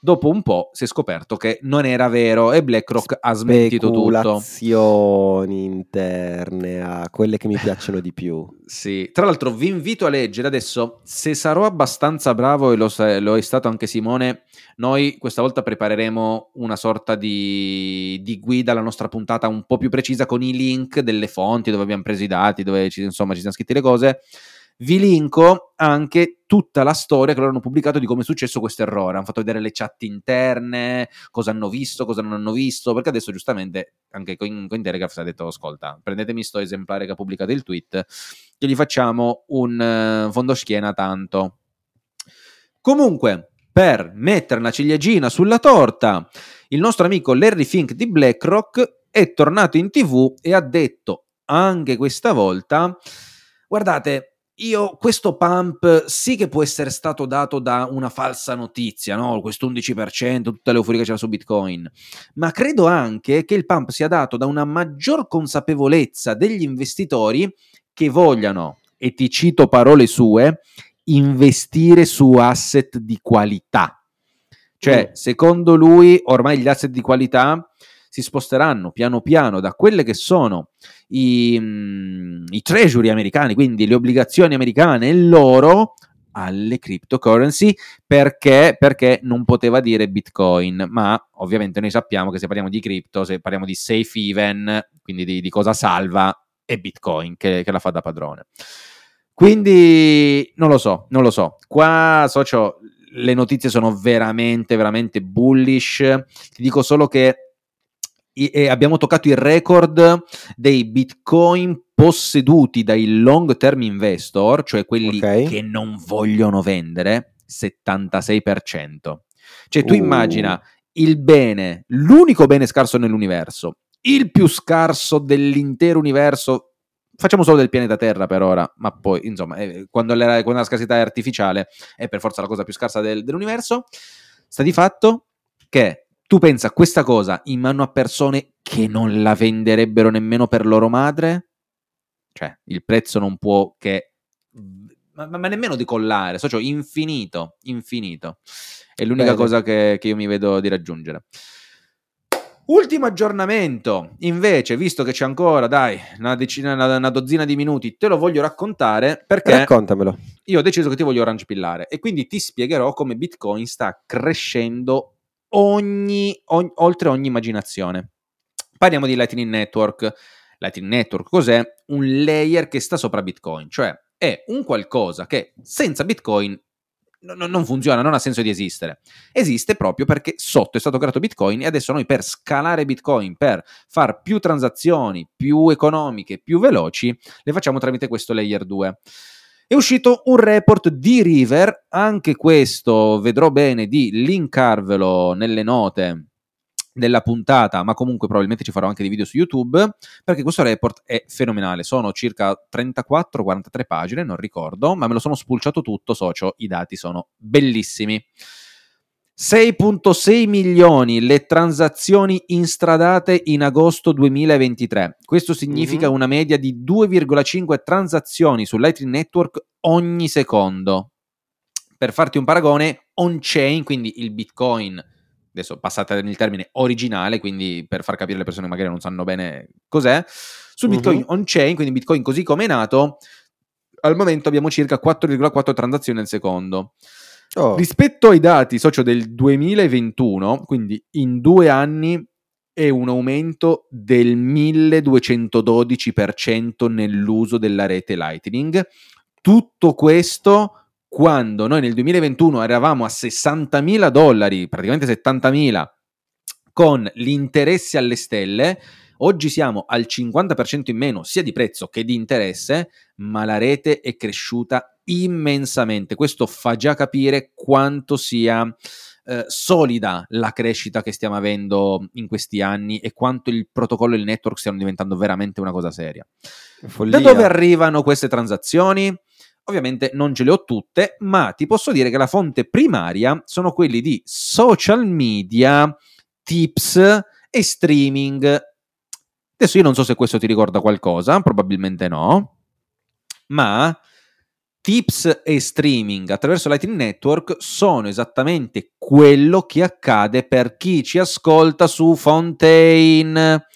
Dopo un po' si è scoperto che non era vero e BlackRock ha smentito tutto. Speculazioni interne a quelle che mi piacciono di più. Sì, tra l'altro vi invito a leggere adesso, se sarò abbastanza bravo e lo, lo è stato anche Simone, noi questa volta prepareremo una sorta di, di guida alla nostra puntata un po' più precisa con i link delle fonti dove abbiamo preso i dati, dove ci, insomma ci siamo scritte le cose. Vi linko anche tutta la storia che loro hanno pubblicato di come è successo questo errore. Hanno fatto vedere le chat interne, cosa hanno visto, cosa non hanno visto, perché adesso giustamente anche Coin- Cointelegraph si è detto, ascolta, prendetemi sto esemplare che ha pubblicato il tweet, che gli facciamo un eh, fondoschiena tanto. Comunque, per mettere una ciliegina sulla torta, il nostro amico Larry Fink di BlackRock è tornato in tv e ha detto anche questa volta, guardate, io questo pump sì che può essere stato dato da una falsa notizia, no? Questo 11%, tutta l'euforia che c'era su Bitcoin, ma credo anche che il pump sia dato da una maggior consapevolezza degli investitori che vogliano, e ti cito parole sue, investire su asset di qualità. Cioè, Mm. secondo lui, ormai gli asset di qualità si sposteranno piano piano da quelle che sono i, mm, i treasury americani, quindi le obbligazioni americane e l'oro, alle cryptocurrency perché, perché non poteva dire bitcoin. Ma ovviamente noi sappiamo che se parliamo di cripto se parliamo di safe haven quindi di, di cosa salva è bitcoin che, che la fa da padrone. Quindi non lo so non lo so. Qua socio le notizie sono veramente veramente bullish. Ti dico solo che e abbiamo toccato il record dei bitcoin posseduti dai long term investor, cioè quelli Ok. che non vogliono vendere, 76%. Cioè tu Uh. immagina il bene, l'unico bene scarso nell'universo, il più scarso dell'intero universo, facciamo solo del pianeta Terra per ora, ma poi insomma, eh, quando, la, quando la scarsità è artificiale è per forza la cosa più scarsa del- dell'universo, sta di fatto che tu pensa questa cosa in mano a persone che non la venderebbero nemmeno per loro madre? Cioè, il prezzo non può che... Ma, ma- ma nemmeno decollare, socio, infinito, infinito. È l'unica Bene. cosa che, che io mi vedo di raggiungere. Ultimo aggiornamento, invece, visto che c'è ancora, dai, una, decina, una, una dozzina di minuti, te lo voglio raccontare perché Raccontamelo. io ho deciso che ti voglio orange pillare e quindi ti spiegherò come Bitcoin sta crescendo ogni, ogni- oltre ogni immaginazione. Parliamo di Lightning Network. Lightning Network cos'è? Un layer che sta sopra Bitcoin, cioè è un qualcosa che senza Bitcoin no- no- non funziona, non ha senso di esistere. Esiste proprio perché sotto è stato creato Bitcoin e adesso noi per scalare Bitcoin, per far più transazioni più economiche, più veloci, le facciamo tramite questo layer 2. È uscito un report di River, anche questo vedrò bene di linkarvelo nelle note della puntata, ma comunque probabilmente ci farò anche dei video su YouTube, perché questo report è fenomenale. Sono circa 34-43 pagine, non ricordo, ma me lo sono spulciato tutto, socio, i dati sono bellissimi. 6.6 milioni le transazioni instradate in agosto 2023. Questo significa Mhm. una media di 2,5 transazioni su Lightning Network ogni secondo. Per farti un paragone, on-chain, quindi il Bitcoin, adesso passate il termine originale, quindi per far capire alle persone che magari non sanno bene cos'è, sul Bitcoin uh-huh. on-chain, quindi Bitcoin così come è nato, al momento abbiamo circa 4,4 transazioni al secondo. Oh. Rispetto ai dati socio del 2021, quindi in due anni è un aumento del 1212% nell'uso della rete Lightning. Tutto questo quando noi nel 2021 eravamo a 60.000 dollari, praticamente 70.000, con l'interesse alle stelle, oggi siamo al 50% in meno sia di prezzo che di interesse, ma la rete è cresciuta immensamente. Questo fa già capire quanto sia eh, solida la crescita che stiamo avendo in questi anni e quanto il protocollo e il network stiano diventando veramente una cosa seria. Follia. Da dove arrivano queste transazioni? Ovviamente non ce le ho tutte, ma ti posso dire che la fonte primaria sono quelli di social media, tips e streaming. Adesso io non so se questo ti ricorda qualcosa, probabilmente no, ma tips e streaming attraverso Lightning Network sono esattamente quello che accade per chi ci ascolta su Fontaine.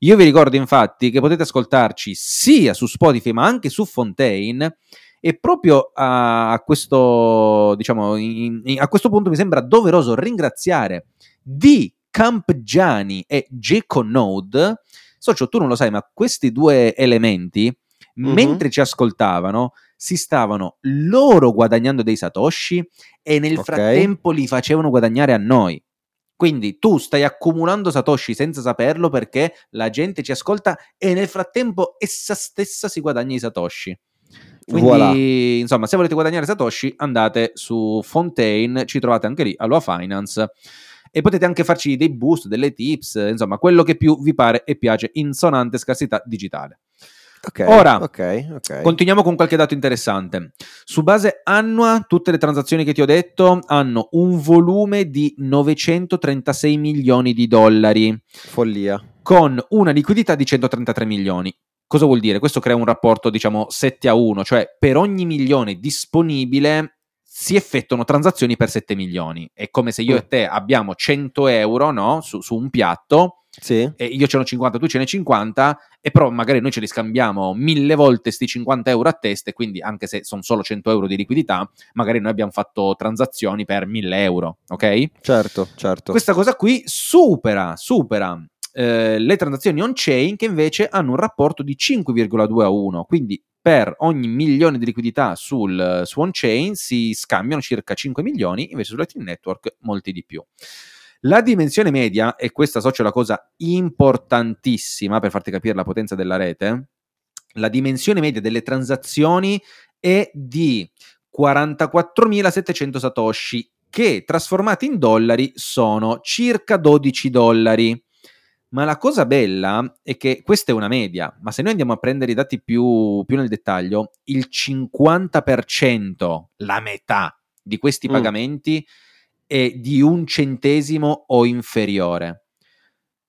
Io vi ricordo infatti che potete ascoltarci sia su Spotify ma anche su Fontaine e proprio a questo, diciamo, in, in, a questo punto mi sembra doveroso ringraziare di Campgiani e Geconode. Socio, tu non lo sai, ma questi due elementi, mm-hmm. mentre ci ascoltavano, si stavano loro guadagnando dei satoshi e nel okay. frattempo li facevano guadagnare a noi. Quindi tu stai accumulando satoshi senza saperlo perché la gente ci ascolta e nel frattempo essa stessa si guadagna i satoshi. Quindi, voilà. insomma, se volete guadagnare satoshi, andate su Fontaine, ci trovate anche lì, Aloha Finance e potete anche farci dei boost, delle tips, insomma, quello che più vi pare e piace in sonante scarsità digitale. Okay, Ora, okay, okay. continuiamo con qualche dato interessante. Su base annua, tutte le transazioni che ti ho detto hanno un volume di 936 milioni di dollari. Follia. Con una liquidità di 133 milioni. Cosa vuol dire? Questo crea un rapporto, diciamo, 7 a 1, cioè per ogni milione disponibile si effettuano transazioni per 7 milioni. È come se io mm. e te abbiamo 100 euro no? su, su un piatto sì. E io ce n'ho 50, tu ce n'hai 50, e però magari noi ce li scambiamo mille volte sti 50 euro a testa, e quindi anche se sono solo 100 euro di liquidità, magari noi abbiamo fatto transazioni per 1000 euro, ok? Certo, certo. Questa cosa qui supera, supera eh, le transazioni on-chain che invece hanno un rapporto di 5,2 a 1, quindi per ogni milione di liquidità sul, su on-chain si scambiano circa 5 milioni, invece su Lightning Network molti di più. La dimensione media, e questa so c'è la cosa importantissima per farti capire la potenza della rete, la dimensione media delle transazioni è di 44.700 satoshi, che trasformati in dollari sono circa 12 dollari. Ma la cosa bella è che questa è una media, ma se noi andiamo a prendere i dati più, più nel dettaglio, il 50%, la metà di questi mm. pagamenti è di un centesimo o inferiore.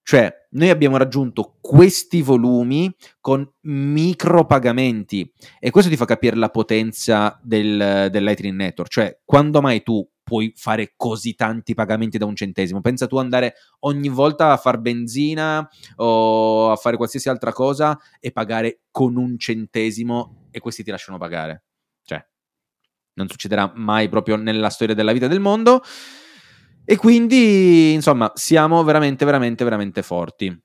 Cioè, noi abbiamo raggiunto questi volumi con micropagamenti e questo ti fa capire la potenza del, del Lightning Network. Cioè, quando mai tu puoi fare così tanti pagamenti da un centesimo? Pensa tu andare ogni volta a far benzina o a fare qualsiasi altra cosa e pagare con un centesimo e questi ti lasciano pagare non succederà mai proprio nella storia della vita del mondo. E quindi, insomma, siamo veramente, veramente, veramente forti.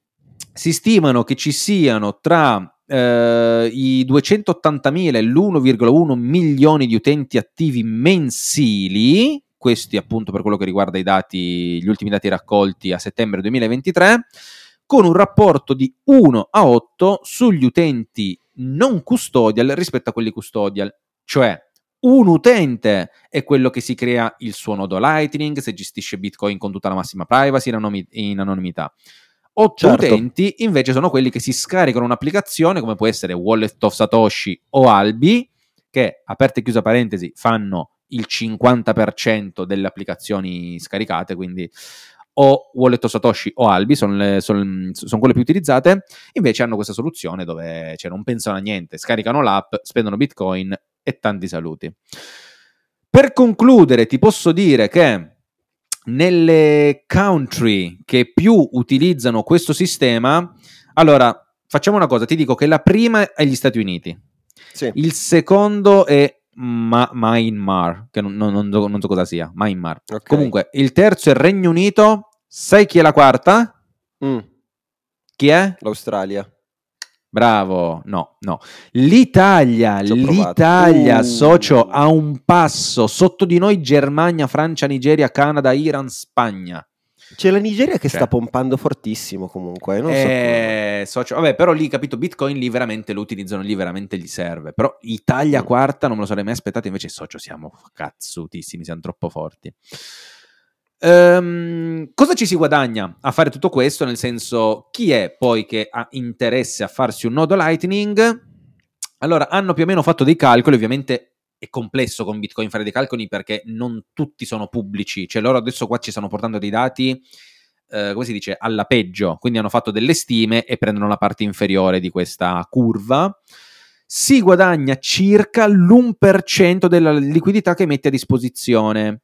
Si stimano che ci siano tra eh, i 280.000 e l'1,1 milioni di utenti attivi mensili, questi appunto per quello che riguarda i dati, gli ultimi dati raccolti a settembre 2023, con un rapporto di 1 a 8 sugli utenti non custodial rispetto a quelli custodial, cioè un utente è quello che si crea il suo nodo Lightning, se gestisce Bitcoin con tutta la massima privacy in, anonimità. Otto certo. utenti invece sono quelli che si scaricano un'applicazione come può essere Wallet of Satoshi o Albi, che, aperta e chiusa parentesi, fanno il 50% delle applicazioni scaricate, quindi o Wallet of Satoshi o Albi sono, le, sono, sono, quelle più utilizzate, invece hanno questa soluzione dove cioè, non pensano a niente, scaricano l'app, spendono Bitcoin e tanti saluti. Per concludere, ti posso dire che nelle country che più utilizzano questo sistema, allora facciamo una cosa, ti dico che la prima è gli Stati Uniti, Sì. il secondo è Ma- Myanmar, che non, non- non so, non so cosa sia, Myanmar. Ok. Comunque, il terzo è il Regno Unito, sai chi è la quarta? Mm, Chi è? L'Australia. Bravo, no, no. L'Italia, l'Italia, Uh. socio, a un passo sotto di noi Germania, Francia, Nigeria, Canada, Iran, Spagna. C'è la Nigeria che Cioè. sta pompando fortissimo comunque. Non so Eh, socio, vabbè, però lì, capito, Bitcoin lì veramente lo utilizzano, lì veramente gli serve. Però Italia Mm. quarta non me lo sarei mai aspettato, invece socio siamo cazzutissimi, siamo troppo forti. Ehm, cosa ci si guadagna a fare tutto questo? Nel senso, chi è poi che ha interesse a farsi un nodo Lightning? Allora, hanno più o meno fatto dei calcoli, ovviamente è complesso con Bitcoin fare dei calcoli perché non tutti sono pubblici, cioè loro adesso qua ci stanno portando dei dati, eh, come si dice, alla peggio, quindi hanno fatto delle stime e prendono la parte inferiore di questa curva. Si guadagna circa l'1% della liquidità che mette a disposizione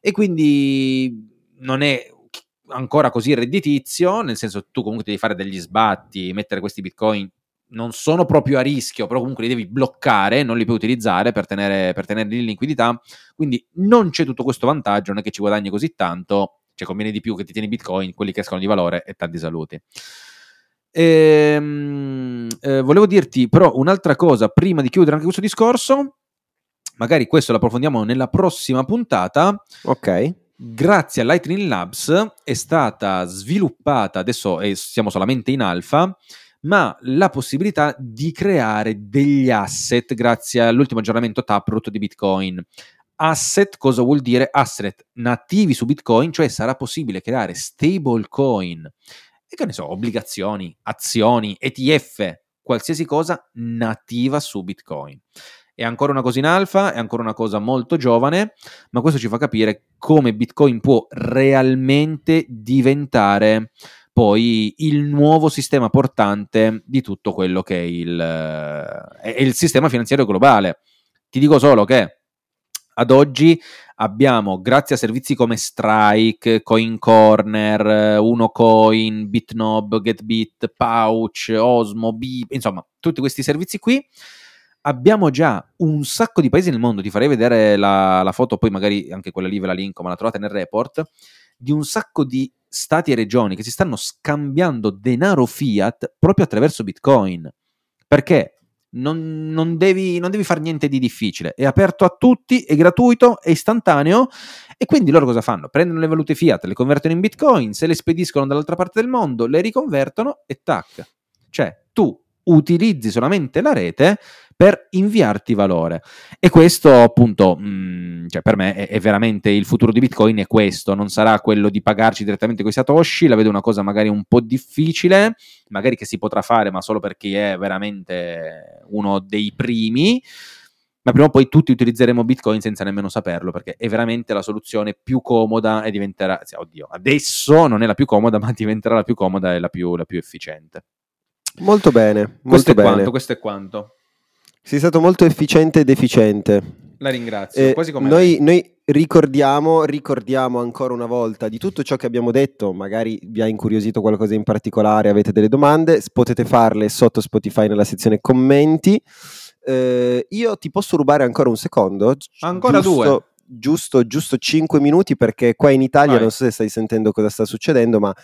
e quindi non è ancora così redditizio, nel senso tu comunque devi fare degli sbatti, mettere questi bitcoin non sono proprio a rischio, però comunque li devi bloccare, non li puoi utilizzare per tenere, per tenerli in liquidità, quindi non c'è tutto questo vantaggio, non è che ci guadagni così tanto, cioè conviene di più che ti tieni bitcoin, quelli che escono di valore e tanti saluti. Ehm, eh, volevo dirti però un'altra cosa prima di chiudere anche questo discorso, magari questo lo approfondiamo nella prossima puntata, Ok. grazie a Lightning Labs è stata sviluppata, adesso è- siamo solamente in alfa, ma la possibilità di creare degli asset grazie all'ultimo aggiornamento Taproot di Bitcoin. Asset cosa vuol dire? Asset nativi su Bitcoin, cioè sarà possibile creare stablecoin e che ne so, obbligazioni, azioni, ETF, qualsiasi cosa nativa su Bitcoin. È ancora una cosa in alfa, è ancora una cosa molto giovane, ma questo ci fa capire come Bitcoin può realmente diventare poi il nuovo sistema portante di tutto quello che è il, è il sistema finanziario globale. Ti dico solo che ad oggi abbiamo, grazie a servizi come Strike, Coin Corner, UnoCoin, Bitnob, GetBit, Pouch, Osmo, B, insomma, tutti questi servizi qui. Abbiamo già un sacco di paesi nel mondo, ti farei vedere la, la foto, poi magari anche quella lì ve la linko, ma la trovate nel report, di un sacco di stati e regioni che si stanno scambiando denaro fiat proprio attraverso Bitcoin. Perché non, non devi, non devi fare niente di difficile, è aperto a tutti, è gratuito, è istantaneo e quindi loro cosa fanno? Prendono le valute fiat, le convertono in Bitcoin, se le spediscono dall'altra parte del mondo, le riconvertono e tac. Cioè tu utilizzi solamente la rete per inviarti valore. E questo, appunto, mh, cioè per me è, è veramente il futuro di Bitcoin è questo, non sarà quello di pagarci direttamente con i Satoshi, la vedo una cosa magari un po' difficile, magari che si potrà fare, ma solo per chi è veramente uno dei primi. Ma prima o poi tutti utilizzeremo Bitcoin senza nemmeno saperlo, perché è veramente la soluzione più comoda e diventerà, sì, oddio, adesso non è la più comoda, ma diventerà la più comoda e la più, la più efficiente. Molto bene, molto Questo è bene. quanto, questo è quanto. Sei stato molto efficiente ed efficiente. La ringrazio. Eh, quasi come noi, noi ricordiamo, ricordiamo ancora una volta di tutto ciò che abbiamo detto, magari vi ha incuriosito qualcosa in particolare, avete delle domande, potete farle sotto Spotify nella sezione commenti. Eh, io ti posso rubare ancora un secondo? Ancora giusto, due. Giusto, giusto 5 minuti perché qua in Italia, Vai. non so se stai sentendo cosa sta succedendo, ma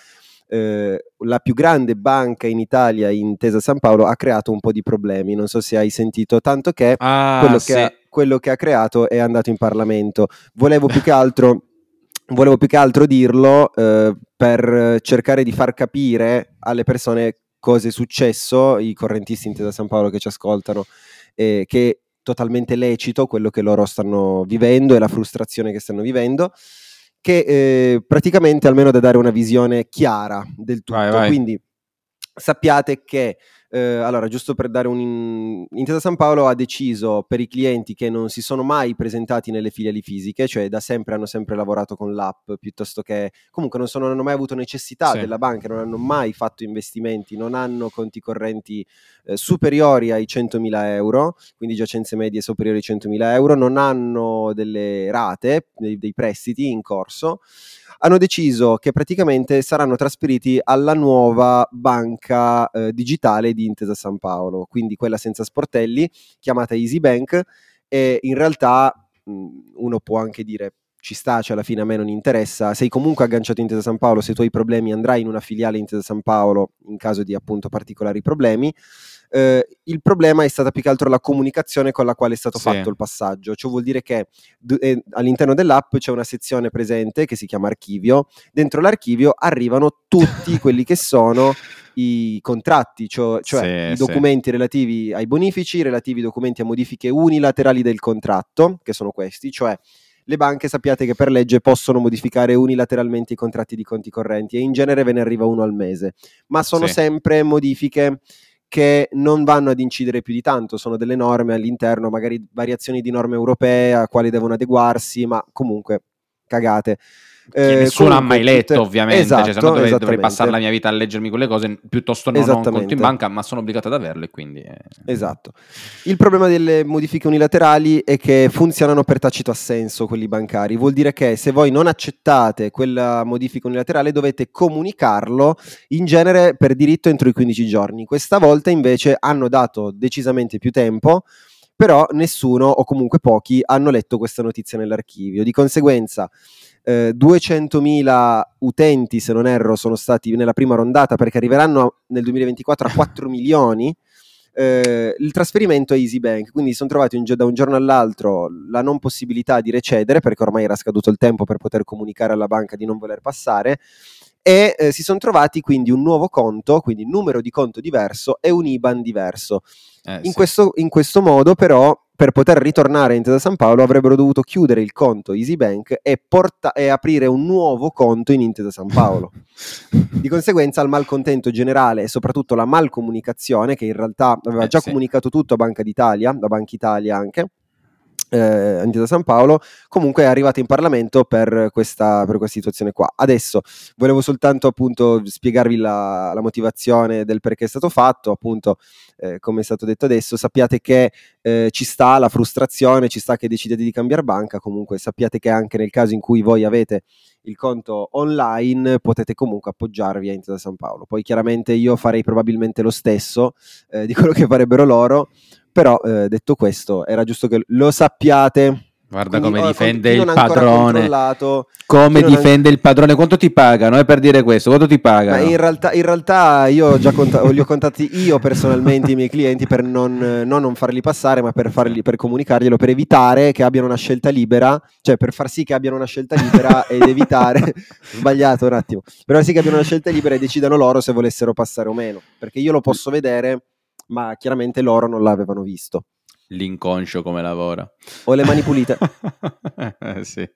eh, la più grande banca in Italia, Intesa San Paolo, ha creato un po' di problemi. Non so se hai sentito, tanto che Ah, quello, sì. che ha, quello che ha creato è andato in Parlamento. Volevo più che altro, volevo più che altro dirlo eh, per cercare di far capire alle persone cosa è successo, i correntisti in Intesa San Paolo che ci ascoltano, eh, che è totalmente lecito quello che loro stanno vivendo e la frustrazione che stanno vivendo. Che eh, praticamente almeno da dare una visione chiara del tutto. Vai, vai. Quindi sappiate che eh, allora, giusto per dare un... Intesa San Paolo ha deciso per i clienti che non si sono mai presentati nelle filiali fisiche, cioè da sempre hanno sempre lavorato con l'app, piuttosto che... Comunque non, sono, non hanno mai avuto necessità sì. della banca, non hanno mai fatto investimenti, non hanno conti correnti eh, superiori ai 100.000 euro, quindi giacenze medie superiori ai 100.000 euro, non hanno delle rate, dei, dei prestiti in corso hanno deciso che praticamente saranno trasferiti alla nuova banca eh, digitale di Intesa San Paolo, quindi quella senza sportelli, chiamata EasyBank, e in realtà mh, uno può anche dire ci sta, cioè alla fine a me non interessa, sei comunque agganciato in Intesa San Paolo, se tu hai problemi andrai in una filiale Intesa San Paolo in caso di appunto particolari problemi, eh, il problema è stata più che altro la comunicazione con la quale è stato sì. fatto il passaggio. Ciò vuol dire che d- eh, all'interno dell'app c'è una sezione presente che si chiama archivio. Dentro l'archivio arrivano tutti quelli che sono i contratti, cioè, cioè sì, i documenti sì. relativi ai bonifici, relativi documenti a modifiche unilaterali del contratto, che sono questi, cioè le banche sappiate che per legge possono modificare unilateralmente i contratti di conti correnti e in genere ve ne arriva uno al mese, ma sono sì. sempre modifiche che non vanno ad incidere più di tanto, sono delle norme all'interno, magari variazioni di norme europee a quali devono adeguarsi, ma comunque cagate. Eh, nessuno ha mai letto, tutte... ovviamente. Esatto, cioè, se no dovrei, dovrei, passare la mia vita a leggermi quelle cose, piuttosto non ho un conto in banca, ma sono obbligato ad averle. Quindi, eh... Esatto. Il problema delle modifiche unilaterali è che funzionano per tacito assenso quelli bancari. Vuol dire che se voi non accettate quella modifica unilaterale, dovete comunicarlo in genere per diritto entro i 15 giorni. Questa volta invece hanno dato decisamente più tempo però nessuno o comunque pochi hanno letto questa notizia nell'archivio. Di conseguenza eh, 200.000 utenti, se non erro, sono stati nella prima rondata perché arriveranno nel 2024 a 4 milioni. Eh, il trasferimento è EasyBank, quindi sono trovati un, da un giorno all'altro la non possibilità di recedere perché ormai era scaduto il tempo per poter comunicare alla banca di non voler passare e eh, si sono trovati quindi un nuovo conto, quindi un numero di conto diverso e un IBAN diverso. Eh, in, sì. questo, in, questo, modo però per poter ritornare in Intesa San Paolo avrebbero dovuto chiudere il conto EasyBank e, porta- e aprire un nuovo conto in Intesa San Paolo. Di conseguenza il malcontento generale e soprattutto la malcomunicazione, che in realtà aveva eh, già sì. comunicato tutto a Banca d'Italia, da Banca Italia anche, eh, Intesa San Paolo, comunque è arrivata in Parlamento per questa, per questa, situazione qua. Adesso volevo soltanto appunto spiegarvi la, la motivazione del perché è stato fatto, appunto eh, come è stato detto adesso, sappiate che eh, ci sta la frustrazione, ci sta che decidete di cambiare banca, comunque sappiate che anche nel caso in cui voi avete il conto online potete comunque appoggiarvi a Intesa San Paolo. Poi chiaramente io farei probabilmente lo stesso eh, di quello che farebbero loro, però eh, detto questo era giusto che lo sappiate Guarda come difende il padrone. Come difende il padrone. Quanto ti pagano eh, per dire questo? Quanto ti pagano? In realtà, in realtà, io ho già conta- li ho contatti io personalmente i miei clienti per non, non, non farli passare, ma per, farli, per comunicarglielo, per evitare che abbiano una scelta libera, cioè per far sì che abbiano una scelta libera ed evitare, sbagliato un attimo, per far sì che abbiano una scelta libera e decidano loro se volessero passare o meno, perché io lo posso vedere, ma chiaramente loro non l'avevano visto l'inconscio come lavora. Ho le mani pulite. eh, sì.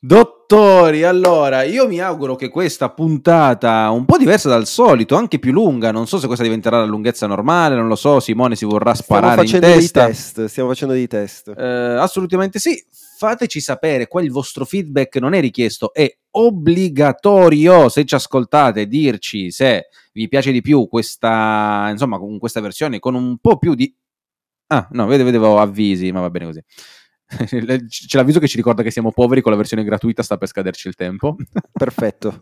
Dottori, allora io mi auguro che questa puntata, un po' diversa dal solito, anche più lunga, non so se questa diventerà la lunghezza normale, non lo so, Simone si vorrà sparare stiamo in testa. Dei test, stiamo facendo dei test. Eh, assolutamente sì, fateci sapere, qua il vostro feedback non è richiesto, è obbligatorio, se ci ascoltate, dirci se vi piace di più questa, insomma, con questa versione con un po' più di Ah, no, vedevo, avvisi, ma va bene così. C'è l'avviso che ci ricorda che siamo poveri con la versione gratuita, sta per scaderci il tempo. Perfetto.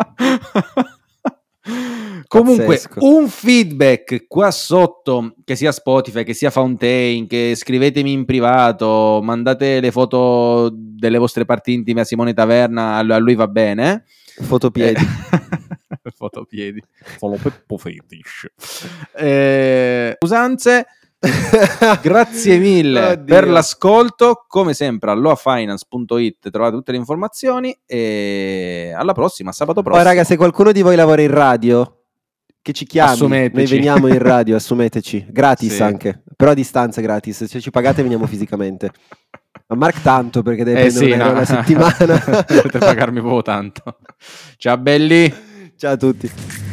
Comunque, un feedback qua sotto, che sia Spotify, che sia Fountain, che scrivetemi in privato, mandate le foto delle vostre parti intime a Simone Taverna, a lui va bene. Fotopiedi. Eh, fotopiedi. Solo Peppo Fetish. Eh, usanze Grazie mille Oddio. per l'ascolto. Come sempre, a loafinance.it trovate tutte le informazioni. E alla prossima, sabato prossimo. Poi, raga, se qualcuno di voi lavora in radio, che ci chiami, Assumeteci. noi veniamo in radio, assumeteci, gratis sì. anche, però a distanza gratis, se ci pagate veniamo fisicamente. Ma Mark tanto perché deve eh prendere sì, no. una settimana. Dovete pagarmi proprio tanto. Ciao belli. Ciao a tutti.